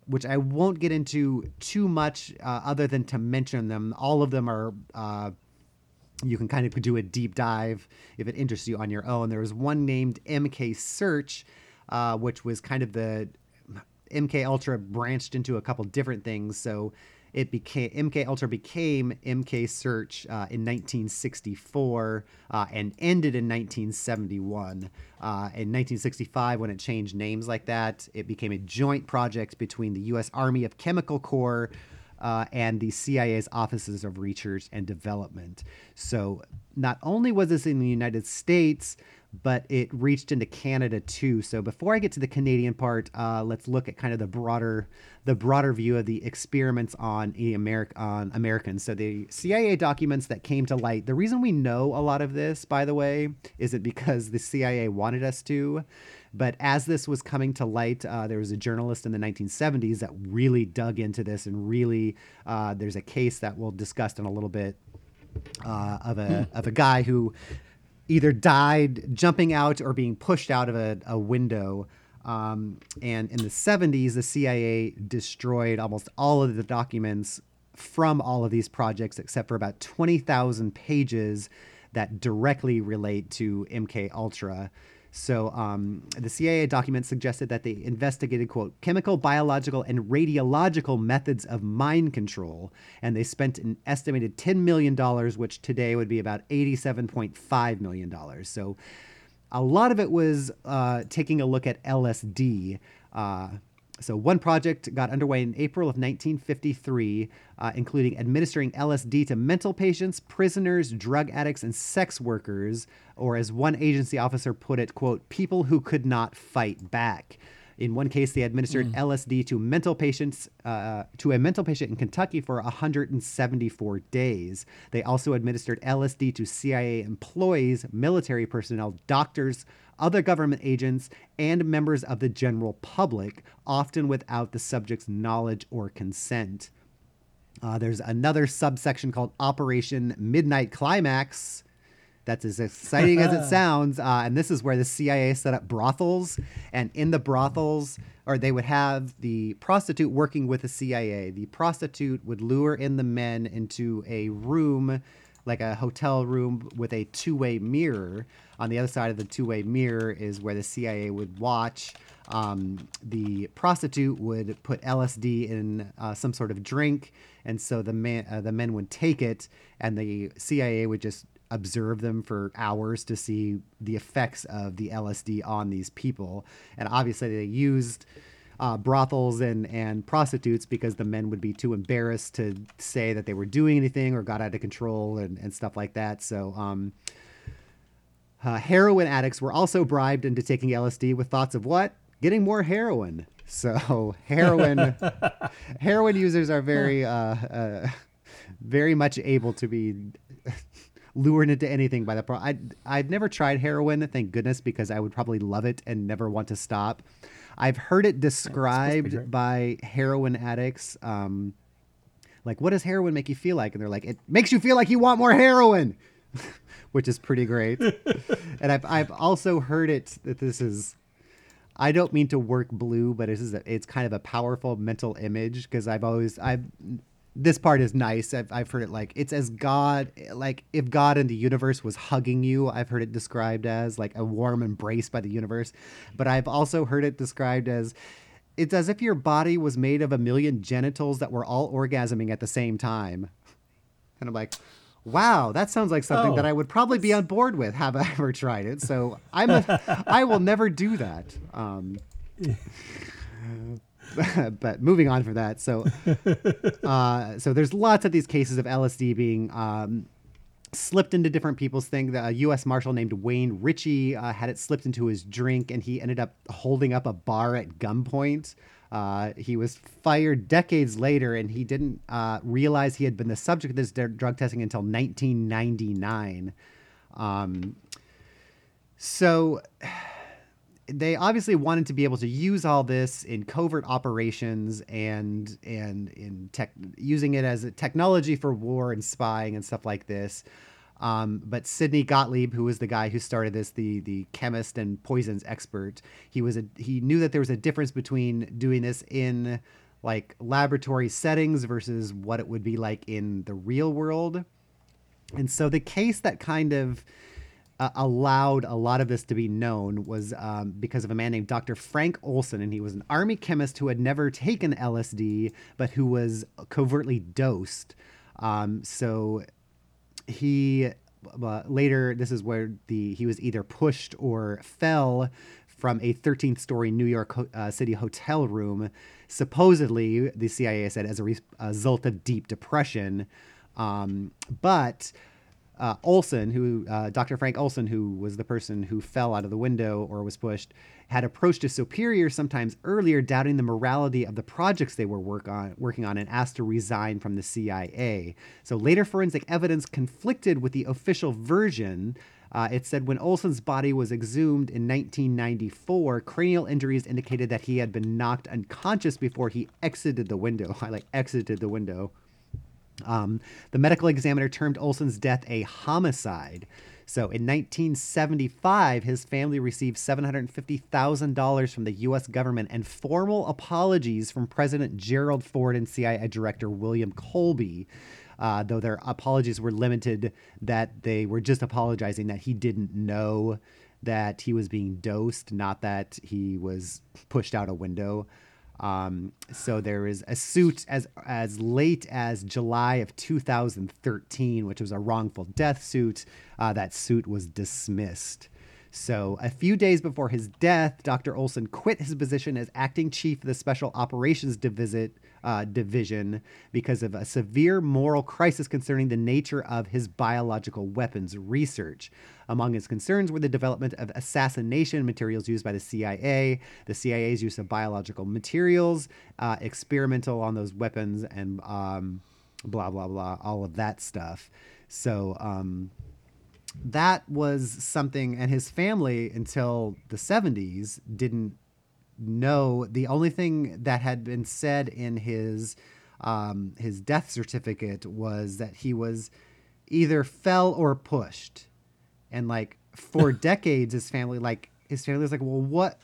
which I won't get into too much, uh, other than to mention them. All of them are. You can kind of do a deep dive if it interests you on your own. There was one named MK Search, uh, which was kind of the MK Ultra branched into a couple different things. So it became MK Ultra became MK Search uh, in 1964 uh, and ended in 1971. Uh, in 1965, when it changed names like that, it became a joint project between the U.S. Army of Chemical Corps. Uh, and the CIA's Offices of Research and Development. So, not only was this in the United States, but it reached into Canada too. So before I get to the Canadian part, uh, let's look at kind of the broader the broader view of the experiments on Ameri- on Americans. So the CIA documents that came to light. The reason we know a lot of this, by the way, is it because the CIA wanted us to. But as this was coming to light, uh, there was a journalist in the 1970s that really dug into this and really uh, there's a case that we'll discuss in a little bit uh, of a of a guy who either died jumping out or being pushed out of a, a window. Um, and in the 70s, the CIA destroyed almost all of the documents from all of these projects except for about 20,000 pages that directly relate to MK Ultra. So um, the CIA document suggested that they investigated, quote, chemical, biological, and radiological methods of mind control. And they spent an estimated $10 million, which today would be about $87.5 million. So a lot of it was uh, taking a look at LSD. Uh, so, one project got underway in April of 1953, uh, including administering LSD to mental patients, prisoners, drug addicts, and sex workers, or as one agency officer put it, quote, people who could not fight back. In one case, they administered mm. LSD to mental patients uh, to a mental patient in Kentucky for 174 days. They also administered LSD to CIA employees, military personnel, doctors, other government agents, and members of the general public, often without the subject's knowledge or consent. Uh, there's another subsection called Operation Midnight Climax. That's as exciting as it (laughs) sounds. Uh, and this is where the CIA set up brothels. And in the brothels, or they would have the prostitute working with the CIA. The prostitute would lure in the men into a room like a hotel room with a two-way mirror. On the other side of the two-way mirror is where the CIA would watch. Um, the prostitute would put LSD in uh, some sort of drink, and so the man, uh, the men would take it, and the CIA would just observe them for hours to see the effects of the LSD on these people. And obviously, they used uh, brothels and, and prostitutes because the men would be too embarrassed to say that they were doing anything or got out of control and, and stuff like that. So, um, uh, heroin addicts were also bribed into taking LSD with thoughts of what? Getting more heroin. So, (laughs) heroin (laughs) heroin users are very uh, uh, very much able to be (laughs) lured into anything by the pro. I I've never tried heroin, thank goodness, because I would probably love it and never want to stop. I've heard it described by heroin addicts. Um, like, what does heroin make you feel like? And they're like, it makes you feel like you want more heroin, which is pretty great. (laughs) and I've I've also heard it that this is. I don't mean to work blue, but it's just a, it's kind of a powerful mental image because I've always I've this part is nice. I've, I've heard it like it's as God, like if God in the universe was hugging you. I've heard it described as like a warm embrace by the universe, but I've also heard it described as it's as if your body was made of a million genitals that were all orgasming at the same time. And I'm like, wow, that sounds like something Oh. that I would probably be on board with. Have I (laughs) ever tried it? So I'm a, I will never do that. Um, (laughs) but moving on from that, so (laughs) uh, so there's lots of these cases of LSD being um, slipped into different people's thing. The U.S. Marshal named Wayne Ritchie uh, had it slipped into his drink, and he ended up holding up a bar at gunpoint. Uh, he was fired decades later, and he didn't uh, realize he had been the subject of this d- drug testing until 1999. Um, so they obviously wanted to be able to use all this in covert operations and and in tech using it as a technology for war and spying and stuff like this. Um, but Sidney Gottlieb, who was the guy who started this, the the chemist and poisons expert, he was a he knew that there was a difference between doing this in like laboratory settings versus what it would be like in the real world. And so the case that kind of uh, allowed a lot of this to be known was um, because of a man named Dr. Frank Olson, and he was an army chemist who had never taken LSD, but who was covertly dosed. Um, so he uh, later, this is where the he was either pushed or fell from a 13th story New York uh, City hotel room, supposedly the CIA said as a re- result of deep depression. Um, but uh, Olson, who uh, Dr. Frank Olson, who was the person who fell out of the window or was pushed, had approached his superior sometimes earlier, doubting the morality of the projects they were work on, working on, and asked to resign from the CIA. So later forensic evidence conflicted with the official version. Uh, it said when Olson's body was exhumed in 1994, cranial injuries indicated that he had been knocked unconscious before he exited the window. (laughs) I like exited the window. Um, the medical examiner termed Olson's death a homicide. So in 1975, his family received $750,000 from the U.S. government and formal apologies from President Gerald Ford and CIA Director William Colby. Uh, though their apologies were limited, that they were just apologizing that he didn't know that he was being dosed, not that he was pushed out a window. Um, so there is a suit as as late as July of 2013, which was a wrongful death suit. Uh, that suit was dismissed. So a few days before his death, Dr. Olson quit his position as acting chief of the Special Operations Divisit, uh, Division because of a severe moral crisis concerning the nature of his biological weapons research. Among his concerns were the development of assassination materials used by the CIA, the CIA's use of biological materials, uh, experimental on those weapons, and um, blah, blah, blah, all of that stuff. So, um, that was something, and his family until the 70s didn't know. The only thing that had been said in his um, his death certificate was that he was either fell or pushed, and like for (laughs) decades, his family like his family was like, well, what,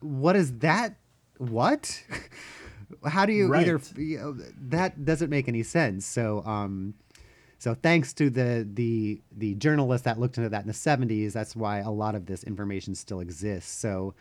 what is that? What? (laughs) How do you Right. either you know, that doesn't make any sense. So um, So thanks to the the the journalist that looked into that in the 70s, that's why a lot of this information still exists. So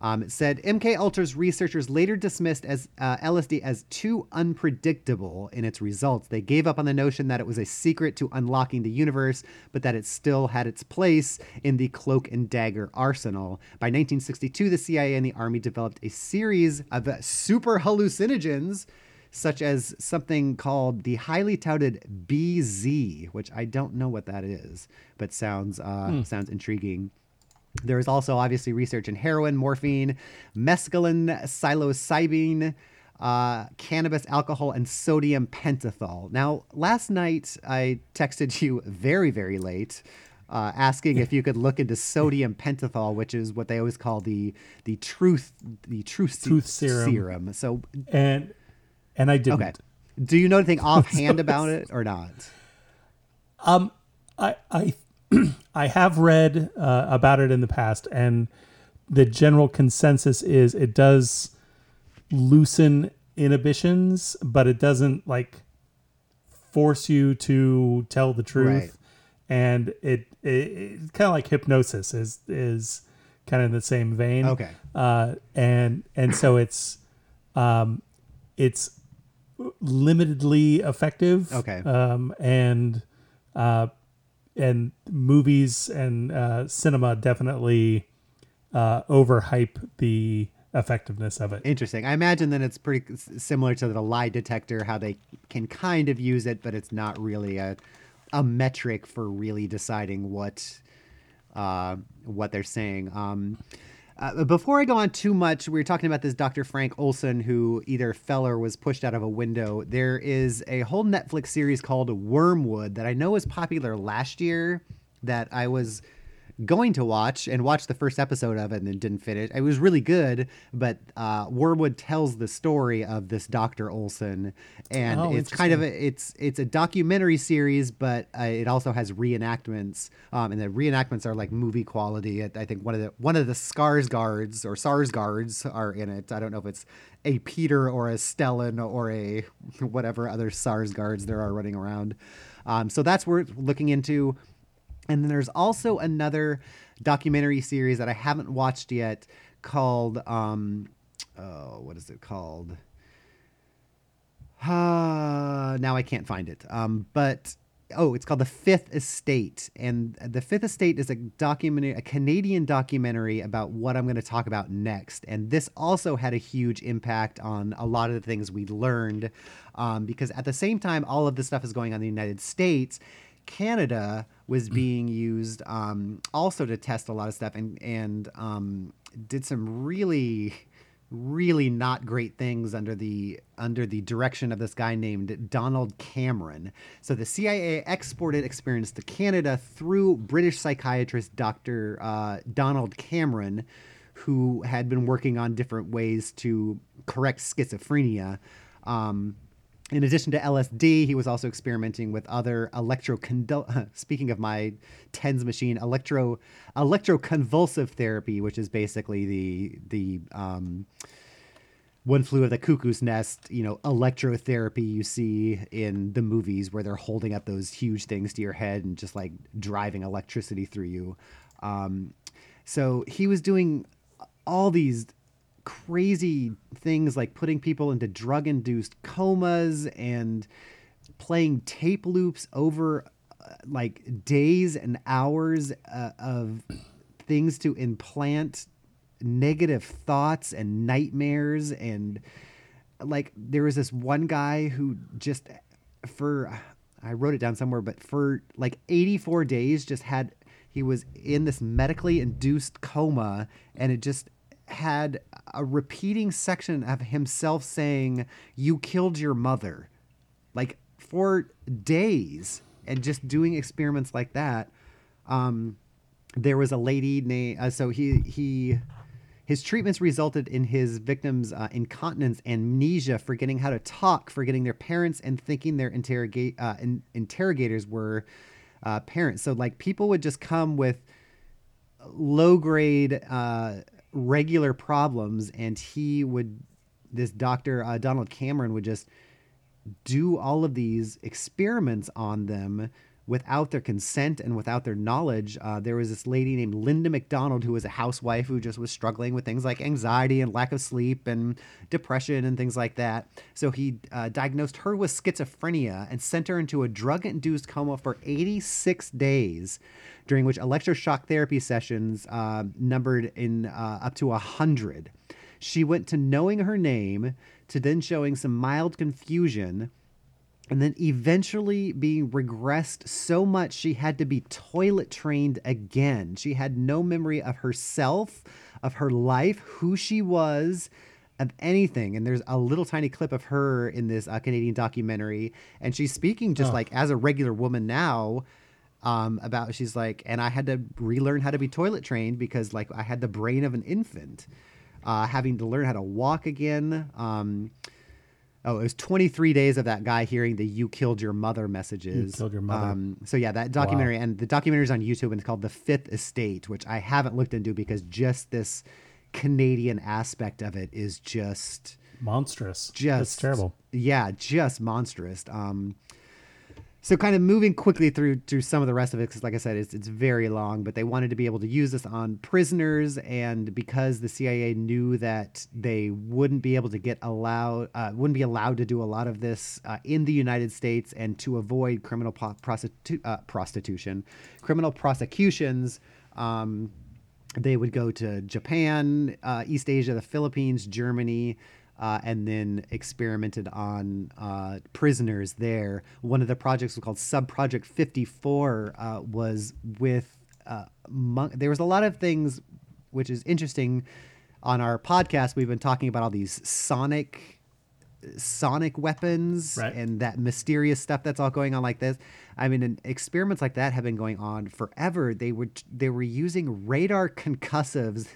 um, it said MK Ultra's researchers later dismissed as uh, LSD as too unpredictable in its results. They gave up on the notion that it was a secret to unlocking the universe, but that it still had its place in the cloak and dagger arsenal. By 1962, the CIA and the Army developed a series of super hallucinogens such as something called the highly touted BZ, which I don't know what that is, but sounds uh, sounds intriguing. There is also obviously research in heroin, morphine, mescaline, psilocybin, uh, cannabis, alcohol, and sodium pentothal. Now, last night I texted you very, very late. Uh, asking if you could look into sodium pentothal, which is what they always call the the truth the truth, se- serum. serum. So, and and I didn't. okay, do you know anything offhand about it or not? (laughs) Um, I I I have read uh, about it in the past, and the general consensus is it does loosen inhibitions, but it doesn't like force you to tell the truth. Right. And it, it it's kind of like hypnosis is is kind of in the same vein. Okay. Uh, and and so it's um, it's limitedly effective. Okay. Um, and uh, and movies and uh, cinema definitely uh, overhype the effectiveness of it. Interesting. I imagine that it's pretty similar to the lie detector, how they can kind of use it, but it's not really a a metric for really deciding what uh, what they're saying. Um, uh, before I go on too much, we were talking about this Dr. Frank Olson who either fell or was pushed out of a window. There is a whole Netflix series called Wormwood that I know was popular last year that I was going to watch and watched the first episode of it and then didn't finish. It was really good, but uh, Wormwood tells the story of this Dr. Olson, and Oh, it's kind of a, it's it's a documentary series, but uh, it also has reenactments, um, and the reenactments are like movie quality. I I think one of the one of the Skarsgårds or Sarsgaards are in it. I don't know if it's a Peter or a Stellan or a whatever other Sarsgaards there are running around. Um, so that's worth looking into. And then there's also another documentary series that I haven't watched yet called um oh, what is it called? Uh, now I can't find it. Um, but oh, it's called The Fifth Estate, and The Fifth Estate is a documentary, a Canadian documentary about what I'm going to talk about next. And this also had a huge impact on a lot of the things we learned, um, because at the same time, all of this stuff is going on in the United States. Canada was being used um, also to test a lot of stuff and and um, did some really really not great things under the under the direction of this guy named Donald Cameron. So the CIA exported experience to Canada through British psychiatrist Dr. Uh, Donald Cameron, who had been working on different ways to correct schizophrenia. Um, in addition to LSD, he was also experimenting with other electro. (laughs) Speaking of my TENS machine, electro electroconvulsive therapy, which is basically the the um, one flew of the cuckoo's nest, you know, electrotherapy you see in the movies where they're holding up those huge things to your head and just like driving electricity through you. Um, so he was doing all these crazy things like putting people into drug induced comas and playing tape loops over uh, like days and hours uh, of things to implant negative thoughts and nightmares and like there was this one guy who just for I wrote it down somewhere but for like 84 days just had he was in this medically induced coma and it just had a repeating section of himself saying you killed your mother like for days and just doing experiments like that um there was a lady named uh, so he he his treatments resulted in his victims' uh, incontinence, amnesia, forgetting how to talk, forgetting their parents, and thinking their uh, in, interrogators were uh, parents. So, like, people would just come with low grade, uh, regular problems, and he would, this doctor, uh, Donald Cameron, would just do all of these experiments on them without their consent and without their knowledge. Uh, there was this lady named Linda McDonald who was a housewife who just was struggling with things like anxiety and lack of sleep and depression and things like that. So he uh, diagnosed her with schizophrenia and sent her into a drug induced coma for 86 days, during which electroshock therapy sessions uh, numbered in uh, up to 100. She went to knowing her name to then showing some mild confusion and then eventually being regressed so much she had to be toilet trained again. She had no memory of herself, of her life, who she was, of anything. And there's a little tiny clip of her in this uh, Canadian documentary, and she's speaking just Oh. like as a regular woman now. Um, about she's like, and I had to relearn how to be toilet trained because like I had the brain of an infant, uh, having to learn how to walk again. Um, Oh, it was 23 days of that guy hearing the "You killed your mother" messages. You killed your mother. Um, so yeah, that documentary and the documentary is on YouTube and it's called "The Fifth Estate," which I haven't looked into because just this Canadian aspect of it is just Monstrous. just That's terrible. Yeah, just monstrous. Um, so kind of moving quickly through through some of the rest of it because like i said it's, it's very long but they wanted to be able to use this on prisoners and because the cia knew that they wouldn't be able to get allowed uh, wouldn't be allowed to do a lot of this uh, in the united states and to avoid criminal po- prostitu- uh, prostitution criminal prosecutions um, they would go to japan uh, east asia the philippines germany uh, and then experimented on uh, prisoners there. One of the projects was called Sub Project 54, uh, was with uh, mon- there was a lot of things which is interesting on our podcast. We've been talking about all these sonic sonic weapons Right. and that mysterious stuff that's all going on like this. I mean, experiments like that have been going on forever. They were they were using radar concussives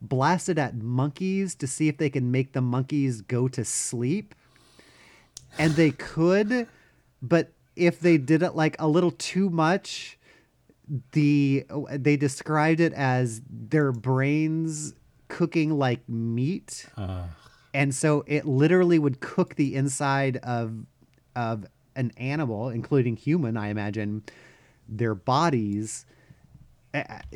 blasted at monkeys to see if they can make the monkeys go to sleep. And they could, but if they did it like a little too much, the they described it as their brains cooking like meat. And so it literally would cook the inside of of an animal including human i imagine their bodies.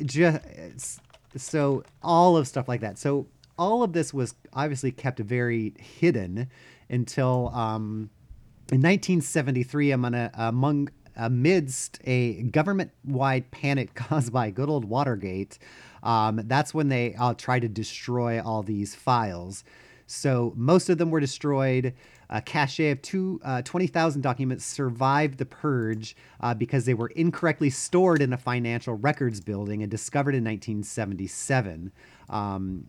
Just so all of stuff like that so all of this was obviously kept very hidden until um in 1973 among, a, among amidst a government-wide panic (laughs) caused by good old watergate um, that's when they uh, tried to destroy all these files so most of them were destroyed. A cache of two, uh, 20,000 documents survived the purge uh, because they were incorrectly stored in a financial records building and discovered in 1977. Um,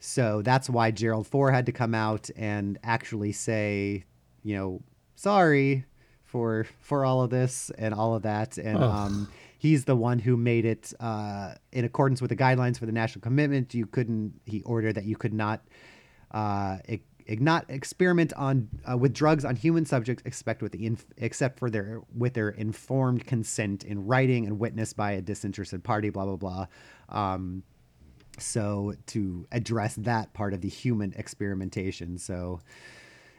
so that's why Gerald Ford had to come out and actually say, you know, sorry for for all of this and all of that. And um, he's the one who made it uh, in accordance with the guidelines for the national commitment. You couldn't. He ordered that you could not uh, e- not experiment on uh, with drugs on human subjects expect with the inf- except for their with their informed consent in writing and witnessed by a disinterested party blah blah blah. Um, so to address that part of the human experimentation. So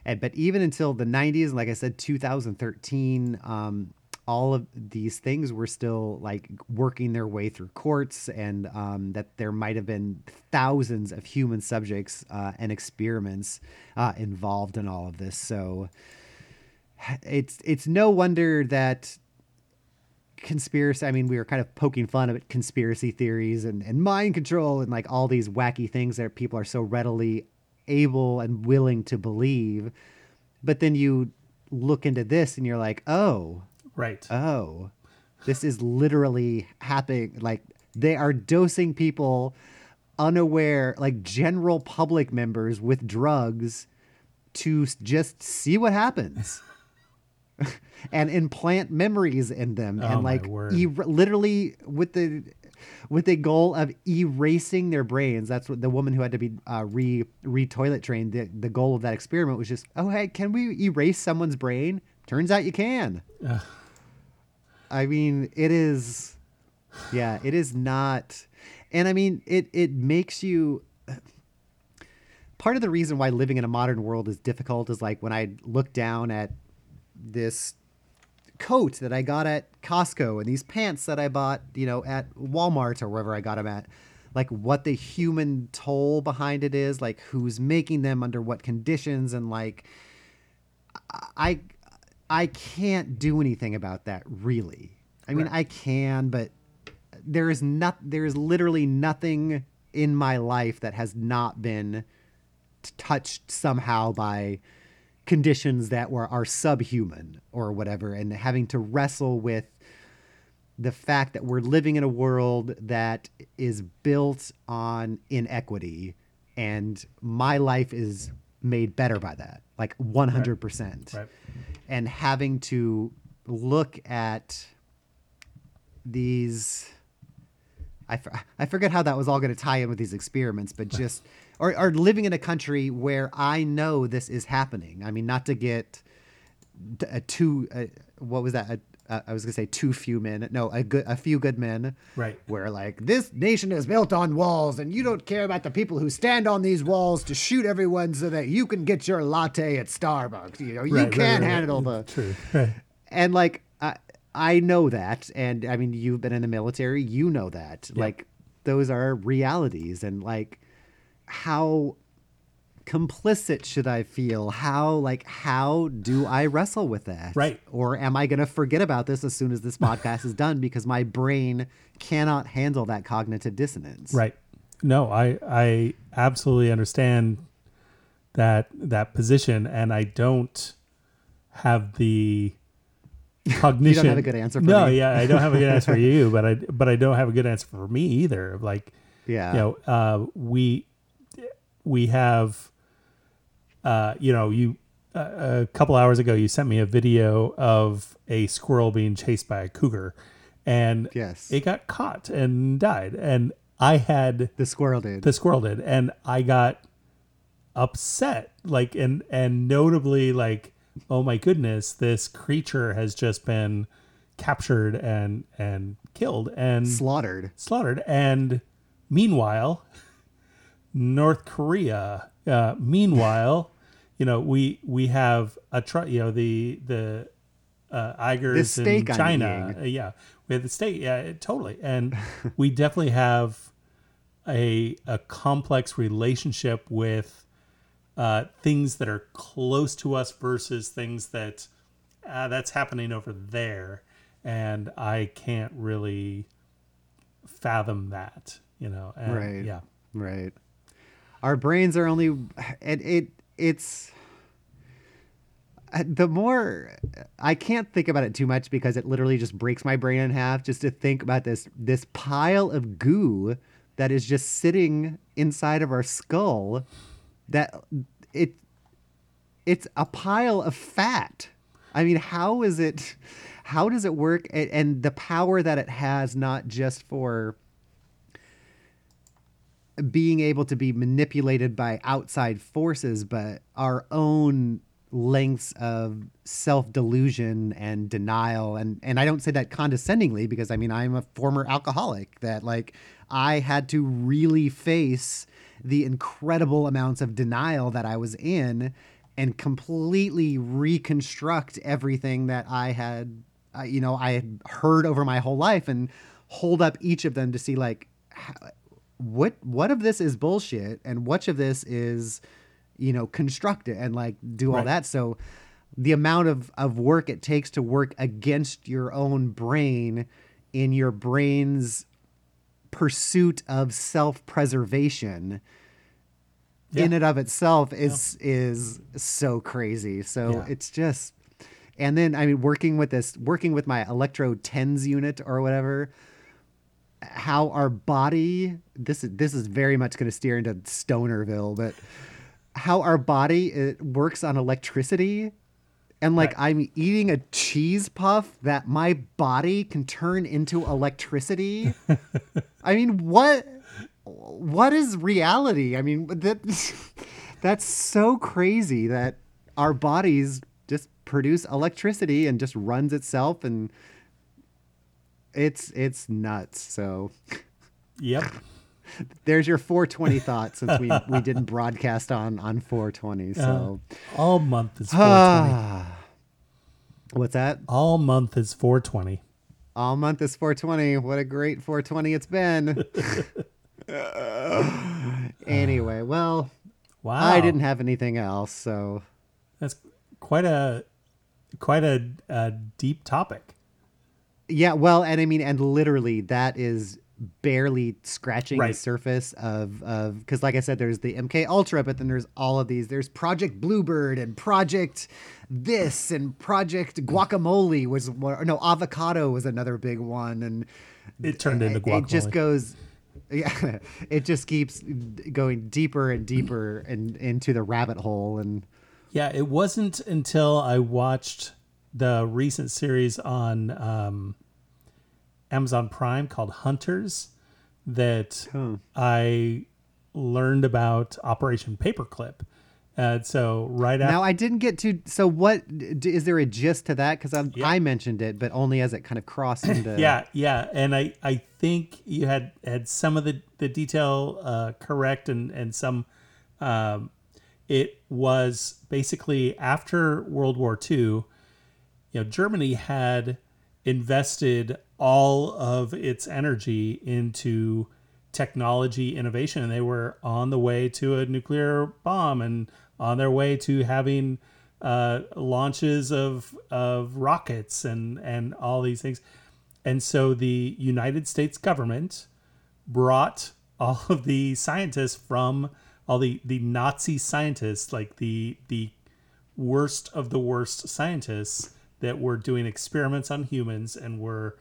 and, but even until the 90s like i said 2013 um, all of these things were still like working their way through courts and um, that there might have been thousands of human subjects uh, and experiments uh, involved in all of this. So it's it's no wonder that conspiracy i mean we were kind of poking fun at conspiracy theories and, and mind control and like all these wacky things that people are so readily able and willing to believe. But then you look into this and you're like oh Right. oh this is literally happening like they are dosing people unaware like general public members with drugs to just see what happens. (laughs) And implant memories in them Oh, and like er- literally with the with the goal of erasing their brains. That's what the woman who had to be uh, re re toilet trained the, the goal of that experiment was just oh hey can we erase someone's brain? Turns out you can I mean, it is, yeah, it is not, and I mean, it it makes you. part of the reason why living in a modern world is difficult is like when I look down at this coat that I got at Costco and these pants that I bought, you know, at Walmart or wherever I got them at, like what the human toll behind it is, like who's making them under what conditions and like I I can't do anything about that really. I mean, Right. I can, but there is not there is literally nothing in my life that has not been touched somehow by conditions that were are subhuman or whatever and having to wrestle with the fact that we're living in a world that is built on inequity and my life is made better by that like 100% Right. and having to look at these I, I forget how that was all going to tie in with these experiments, but (laughs) just or, or living in a country where I know this is happening. I mean, not to get a too uh, what was that? A, uh, I was going to say too few men. No, a good a few good men. Right. Where like this nation is built on walls, and you don't care about the people who stand on these walls to shoot everyone so that you can get your latte at Starbucks. You know, you Right, can't right, handle the True. And like I, I know that and i mean you've been in the military you know that like those are realities and like how complicit should i feel how like how do i wrestle with that Right. or am i going to forget about this as soon as this podcast is done because my brain cannot handle that cognitive dissonance Right. No, I I absolutely understand that that position, and I don't have the (laughs) cognition. a good answer for no, me. yeah, I don't have a good answer for you, (laughs) but I but I don't have a good answer for me either. Like, yeah you know, uh, we we have, uh, you know, you uh, a couple hours ago you sent me a video of a squirrel being chased by a cougar, and Yes. it got caught and died, and I had the squirrel did the squirrel did and i got upset like and and notably like oh my goodness this creature has just been captured and and killed and slaughtered slaughtered and meanwhile north korea uh meanwhile you know we we have a tr- you know the the uh Uyghurs This in China uh, yeah we have the state. yeah it- totally and (laughs) we definitely have a a complex relationship with uh, things that are close to us versus things that uh, that's happening over there, and I can't really fathom that, you know. And, Right. Yeah. Right. Our brains are only it it it's uh, the more I can't think about it too much because it literally just breaks my brain in half just to think about this this pile of goo that is just sitting inside of our skull that it it's a pile of fat. I mean, how is it how does it work and, and the power that it has not just for being able to be manipulated by outside forces, but our own lengths of self delusion and denial. And, and I don't say that condescendingly because I mean, I'm a former alcoholic that like I had to really face the incredible amounts of denial that I was in and completely reconstruct everything that I had, uh, you know, I had heard over my whole life and hold up each of them to see like, how, what what of this is bullshit and which of this is you know constructed and like do all Right. that so the amount of of work it takes to work against your own brain in your brain's pursuit of self-preservation in Yeah. and of itself is is so crazy so Yeah. it's just and then i mean working with this working with my electro TENS unit or whatever how our body this is this is very much going to steer into stonerville but how our body it works on electricity. And like Right. i'm eating a cheese puff that my body can turn into electricity. I mean what what is reality? I mean that (laughs) that's so crazy that our bodies just produce electricity and just runs itself and it's it's nuts so Yep. (laughs) There's your 420 thought since we, we didn't broadcast on on 420. So uh, All month is ah. 420. what's that? All month is 420. All month is 420. What a great 420 it's been. (laughs) (sighs) anyway, well, Wow. I didn't have anything else, so That's quite a quite a, a deep topic. Yeah. Well, and I mean, and literally, that is barely scratching the surface of of because, like I said, there's the MK Ultra, but then there's all of these. There's Project Bluebird and Project this and Project Guacamole was one. No, Avocado was another big one, and It turned into guacamole. it just goes. Yeah, (laughs) it just keeps going deeper and deeper and into the rabbit hole, and Yeah, it wasn't until I watched the recent series on um, Amazon Prime called Hunters that I learned about Operation Paperclip. Uh, so right after, Now I didn't get to. So what is there a gist to that? Because I, Yeah. I mentioned it, but only as it kind of crossed into. (clears throat) yeah, yeah, and I I think you had had some of the the detail uh, correct and and some. Um, it was basically after World War II. You know, Germany had invested all of its energy into technology innovation, and they were on the way to a nuclear bomb and on their way to having uh, launches of of rockets and and all these things. And so the United States government brought all of the scientists from all the, the Nazi scientists, like the the worst of the worst scientists that were doing experiments on humans and were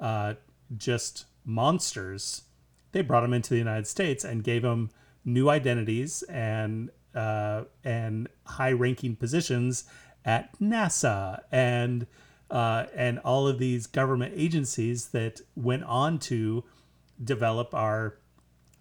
uh, just monsters. They brought them into the United States and gave them new identities and uh, and high ranking positions at NASA and uh, and all of these government agencies that went on to develop our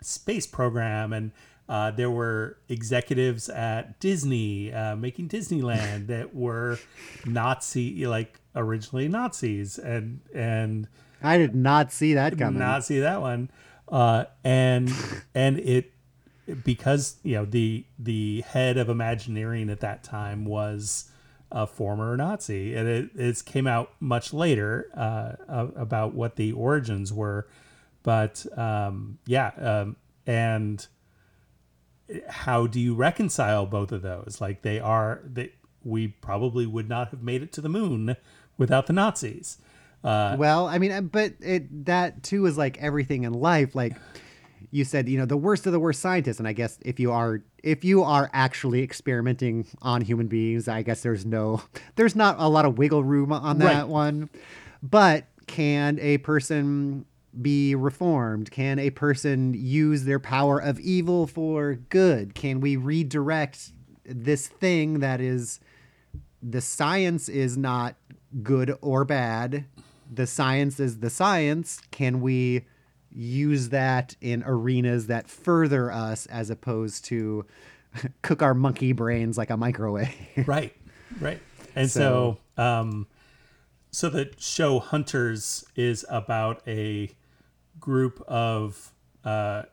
space program and uh, there were executives at Disney uh, making Disneyland (laughs) that were Nazi like originally Nazis. And and I did not see that coming. not see that one. Uh, and (laughs) and it because you know the the head of Imagineering at that time was a former Nazi. And it it came out much later uh, about what the origins were. But um, yeah um, and how do you reconcile both of those like they are that we probably would not have made it to the moon without the Nazis uh, well, I mean, but it that too is like everything in life. Like you said, you know, the worst of the worst scientists, and I guess if you are if you are actually experimenting on human beings, I guess there's no there's not a lot of wiggle room on that Right. one. But can a person be reformed? Can a person use their power of evil for good? Can we redirect this thing that is the science is not good or bad. The science is the science. Can we use that in arenas that further us as opposed to (laughs) cook our monkey brains like a microwave? (laughs) right right and so, um so the show hunters is about a group of uh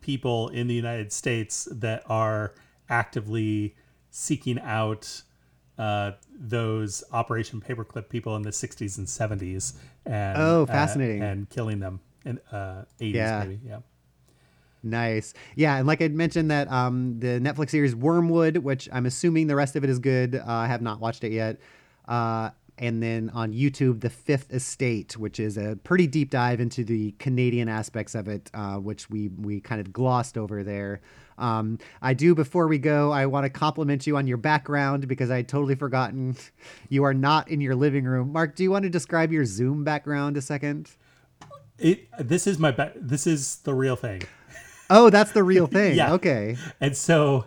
people in the united states that are actively seeking out uh those operation paperclip people in the 60s and 70s and Oh, uh, fascinating. and killing them in uh 80s Yeah. maybe yeah Nice. Yeah, and like I mentioned that um, the Netflix series Wormwood, which I'm assuming the rest of it is good. Uh, I have not watched it yet. Uh, and then on YouTube, The Fifth Estate, which is a pretty deep dive into the Canadian aspects of it, uh, which we we kind of glossed over there. Um, I do before we go, I want to compliment you on your background because I had totally forgotten (laughs) you are not in your living room. Mark, do you want to describe your Zoom background a second? it this is my ba- this is the real thing Oh, that's the real thing. (laughs) Yeah. Okay. and so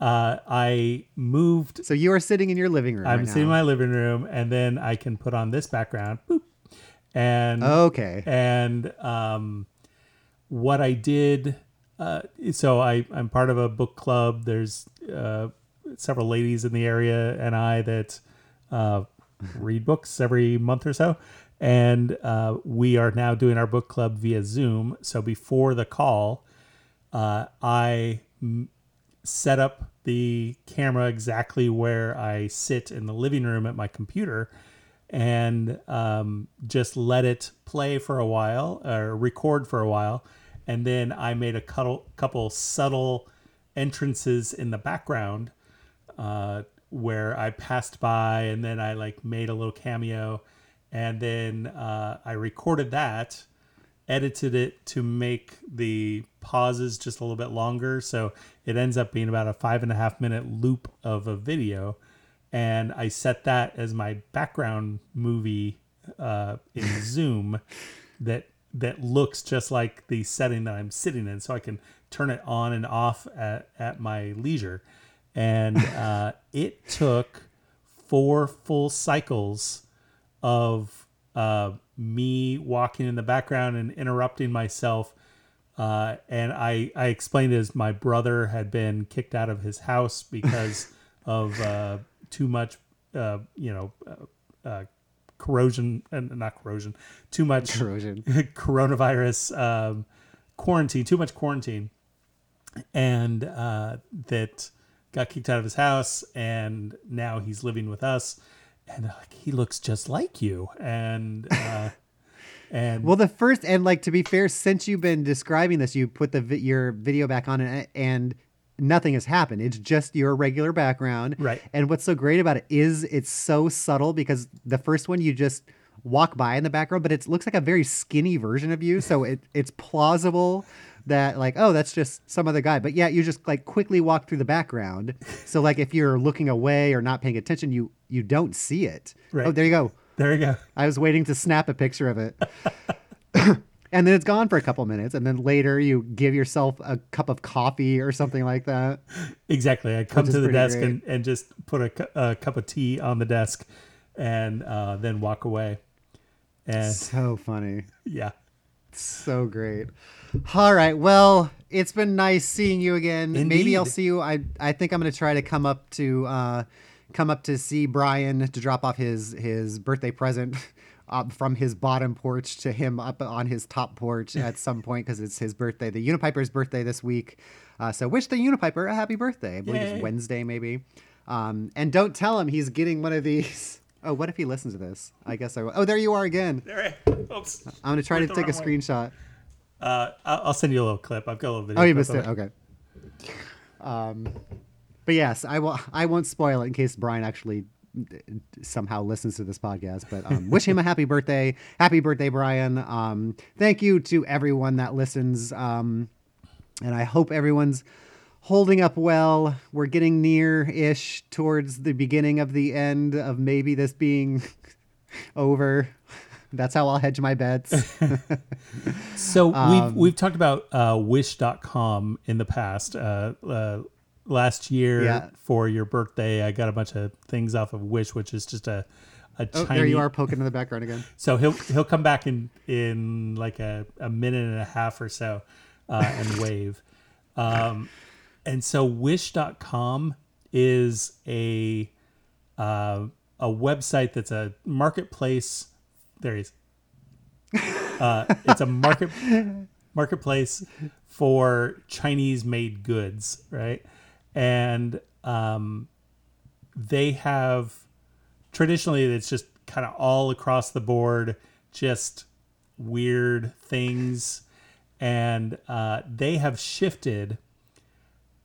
uh i moved So you are sitting in your living room. I'm right sitting in my living room, and then I can put on this background, boop, and Okay. and um, what I did. Uh, so I I'm part of a book club. There's uh, several ladies in the area and I that uh, read books every month or so, and uh, we are now doing our book club via Zoom. So before the call, uh, I m- set up the camera exactly where I sit in the living room at my computer and um, just let it play for a while or record for a while. And then I made a couple, couple subtle entrances in the background uh, where I passed by and then I like made a little cameo. And then uh, I recorded that edited it to make the pauses just a little bit longer. So it ends up being about a five and a half minute loop of a video. And I set that as my background movie uh, in (laughs) Zoom that that looks just like the setting that I'm sitting in. So I can turn it on and off at, at my leisure. And (laughs) uh, it took four full cycles of uh, me walking in the background and interrupting myself. Uh, and I, I explained as my brother had been kicked out of his house because (laughs) of uh, too much, uh, you know, uh, uh, corrosion and not corrosion, too much Corrosion. (laughs) coronavirus um, quarantine, too much quarantine, and uh, that got kicked out of his house, and now he's living with us, and like, he looks just like you, and uh, (laughs) and Well, the first and like to be fair, since you've been describing this, you put the vi- your video back on and, and nothing has happened. It's just your regular background. Right. And what's so great about it is it's so subtle because the first one you just walk by in the background, but it looks like a very skinny version of you, so (laughs) it it's plausible that like oh that's just some other guy but yeah you just like quickly walk through the background so like if you're looking away or not paying attention you you don't see it Right. oh there you go there you go. I was waiting to snap a picture of it. (laughs) and then it's gone for a couple minutes. And then later you give yourself a cup of coffee or something like that. Exactly. I come to the desk great. and, and just put a, cu- a cup of tea on the desk, and uh, then walk away. And So funny. yeah, So great. All right. Well, it's been nice seeing you again. Maybe I'll see you. I I think I'm going to try to come up to uh, come up to see Brian to drop off his his birthday present. Up (laughs) from his bottom porch to him up on his top porch (laughs) at some point because it's his birthday, the Unipiper's birthday this week. Uh, so wish the Unipiper a happy birthday. I believe Yay. it's Wednesday, maybe. Um, and don't tell him he's getting one of these. (laughs) Oh, what if he listens to this? I guess I will. Oh, there you are again. there. I- Oops. I'm gonna try Went to take a way. screenshot. Uh, I'll send you a little clip. I've got a little video. Oh, you missed of it. Okay. Um, but yes, I will. I won't spoil it in case Brian actually somehow listens to this podcast. But um, wish him a happy birthday. Happy birthday, Brian. Um, thank you to everyone that listens. Um, and I hope everyone's holding up well. We're getting near-ish towards the beginning of the end of maybe this being (laughs) over. That's how I'll hedge my bets. (laughs) So Um, we've we've talked about uh, Wish.com in the past. Uh, uh, last year Yeah. for your birthday, I got a bunch of things off of Wish, which is just a a oh, Chinese. there you are poking in the background again. (laughs) So he'll he'll come back in in like a, a minute and a half or so uh, and wave. Um, and so Wish.com is a uh, a website that's a marketplace. There he is. Uh, it's a market marketplace for Chinese made goods, right? And um, they have traditionally it's just kind of all across the board, just weird things, and uh, they have shifted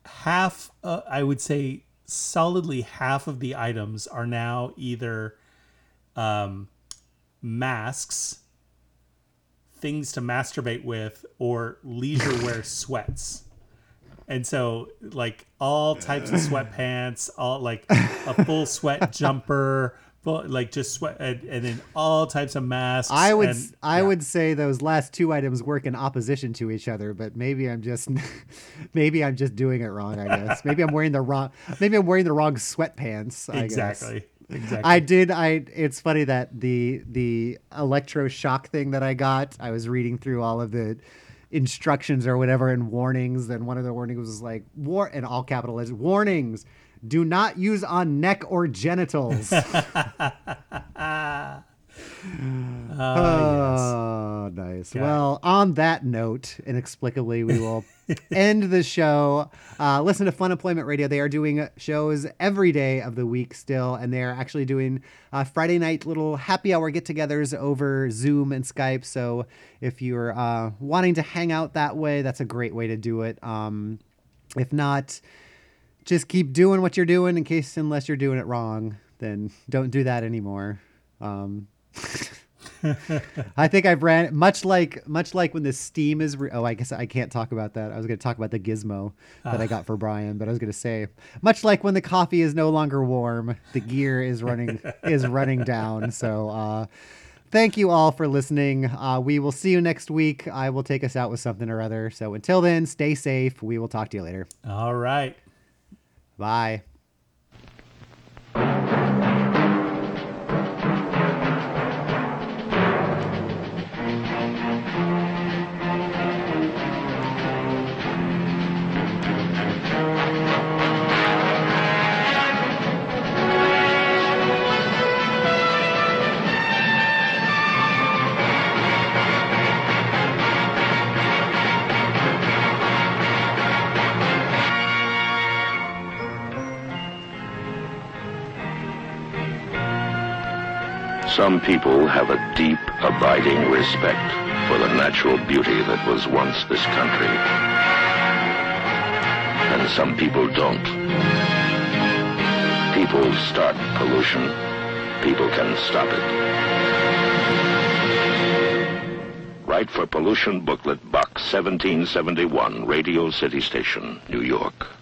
half. Uh, I would say solidly half of the items are now either um, masks things to masturbate with or leisure wear sweats. And so like all types of sweatpants, all like a (laughs) full sweat jumper, full, like just sweat and, and then all types of masks. I would and- I yeah. would say those last two items work in opposition to each other, but maybe I'm just (laughs) maybe I'm just doing it wrong, I guess. (laughs) maybe I'm wearing the wrong maybe I'm wearing the wrong sweatpants, I guess. exactly. Exactly. I did I it's funny that the the electroshock thing that I got, I was reading through all of the instructions or whatever and warnings, and one of the warnings was like war in all capital letters, warnings. Do not use on neck or genitals. (laughs) Oh, nice. Well, on that note, inexplicably, we will (laughs) end the show. Uh, listen to Funemployment Radio. They are doing shows every day of the week still, and they're actually doing uh, Friday night little happy hour get togethers over Zoom and Skype. So if you're uh, wanting to hang out that way, that's a great way to do it. Um, if not, just keep doing what you're doing in case, unless you're doing it wrong, then don't do that anymore. Um, I think I've ran much like much like when the steam is. Re- oh, I guess I can't talk about that. I was going to talk about the gizmo that I got for Brian, but I was going to say much like when the coffee is no longer warm, the gear is running is running down. So, uh, thank you all for listening. Uh, we will see you next week. I will take us out with something or other. So until then, stay safe. We will talk to you later. All right. Bye. Some people have a deep, abiding respect for the natural beauty that was once this country. And some people don't. People start pollution. People can stop it. Write for Pollution Booklet, Box 1771, Radio City Station, New York.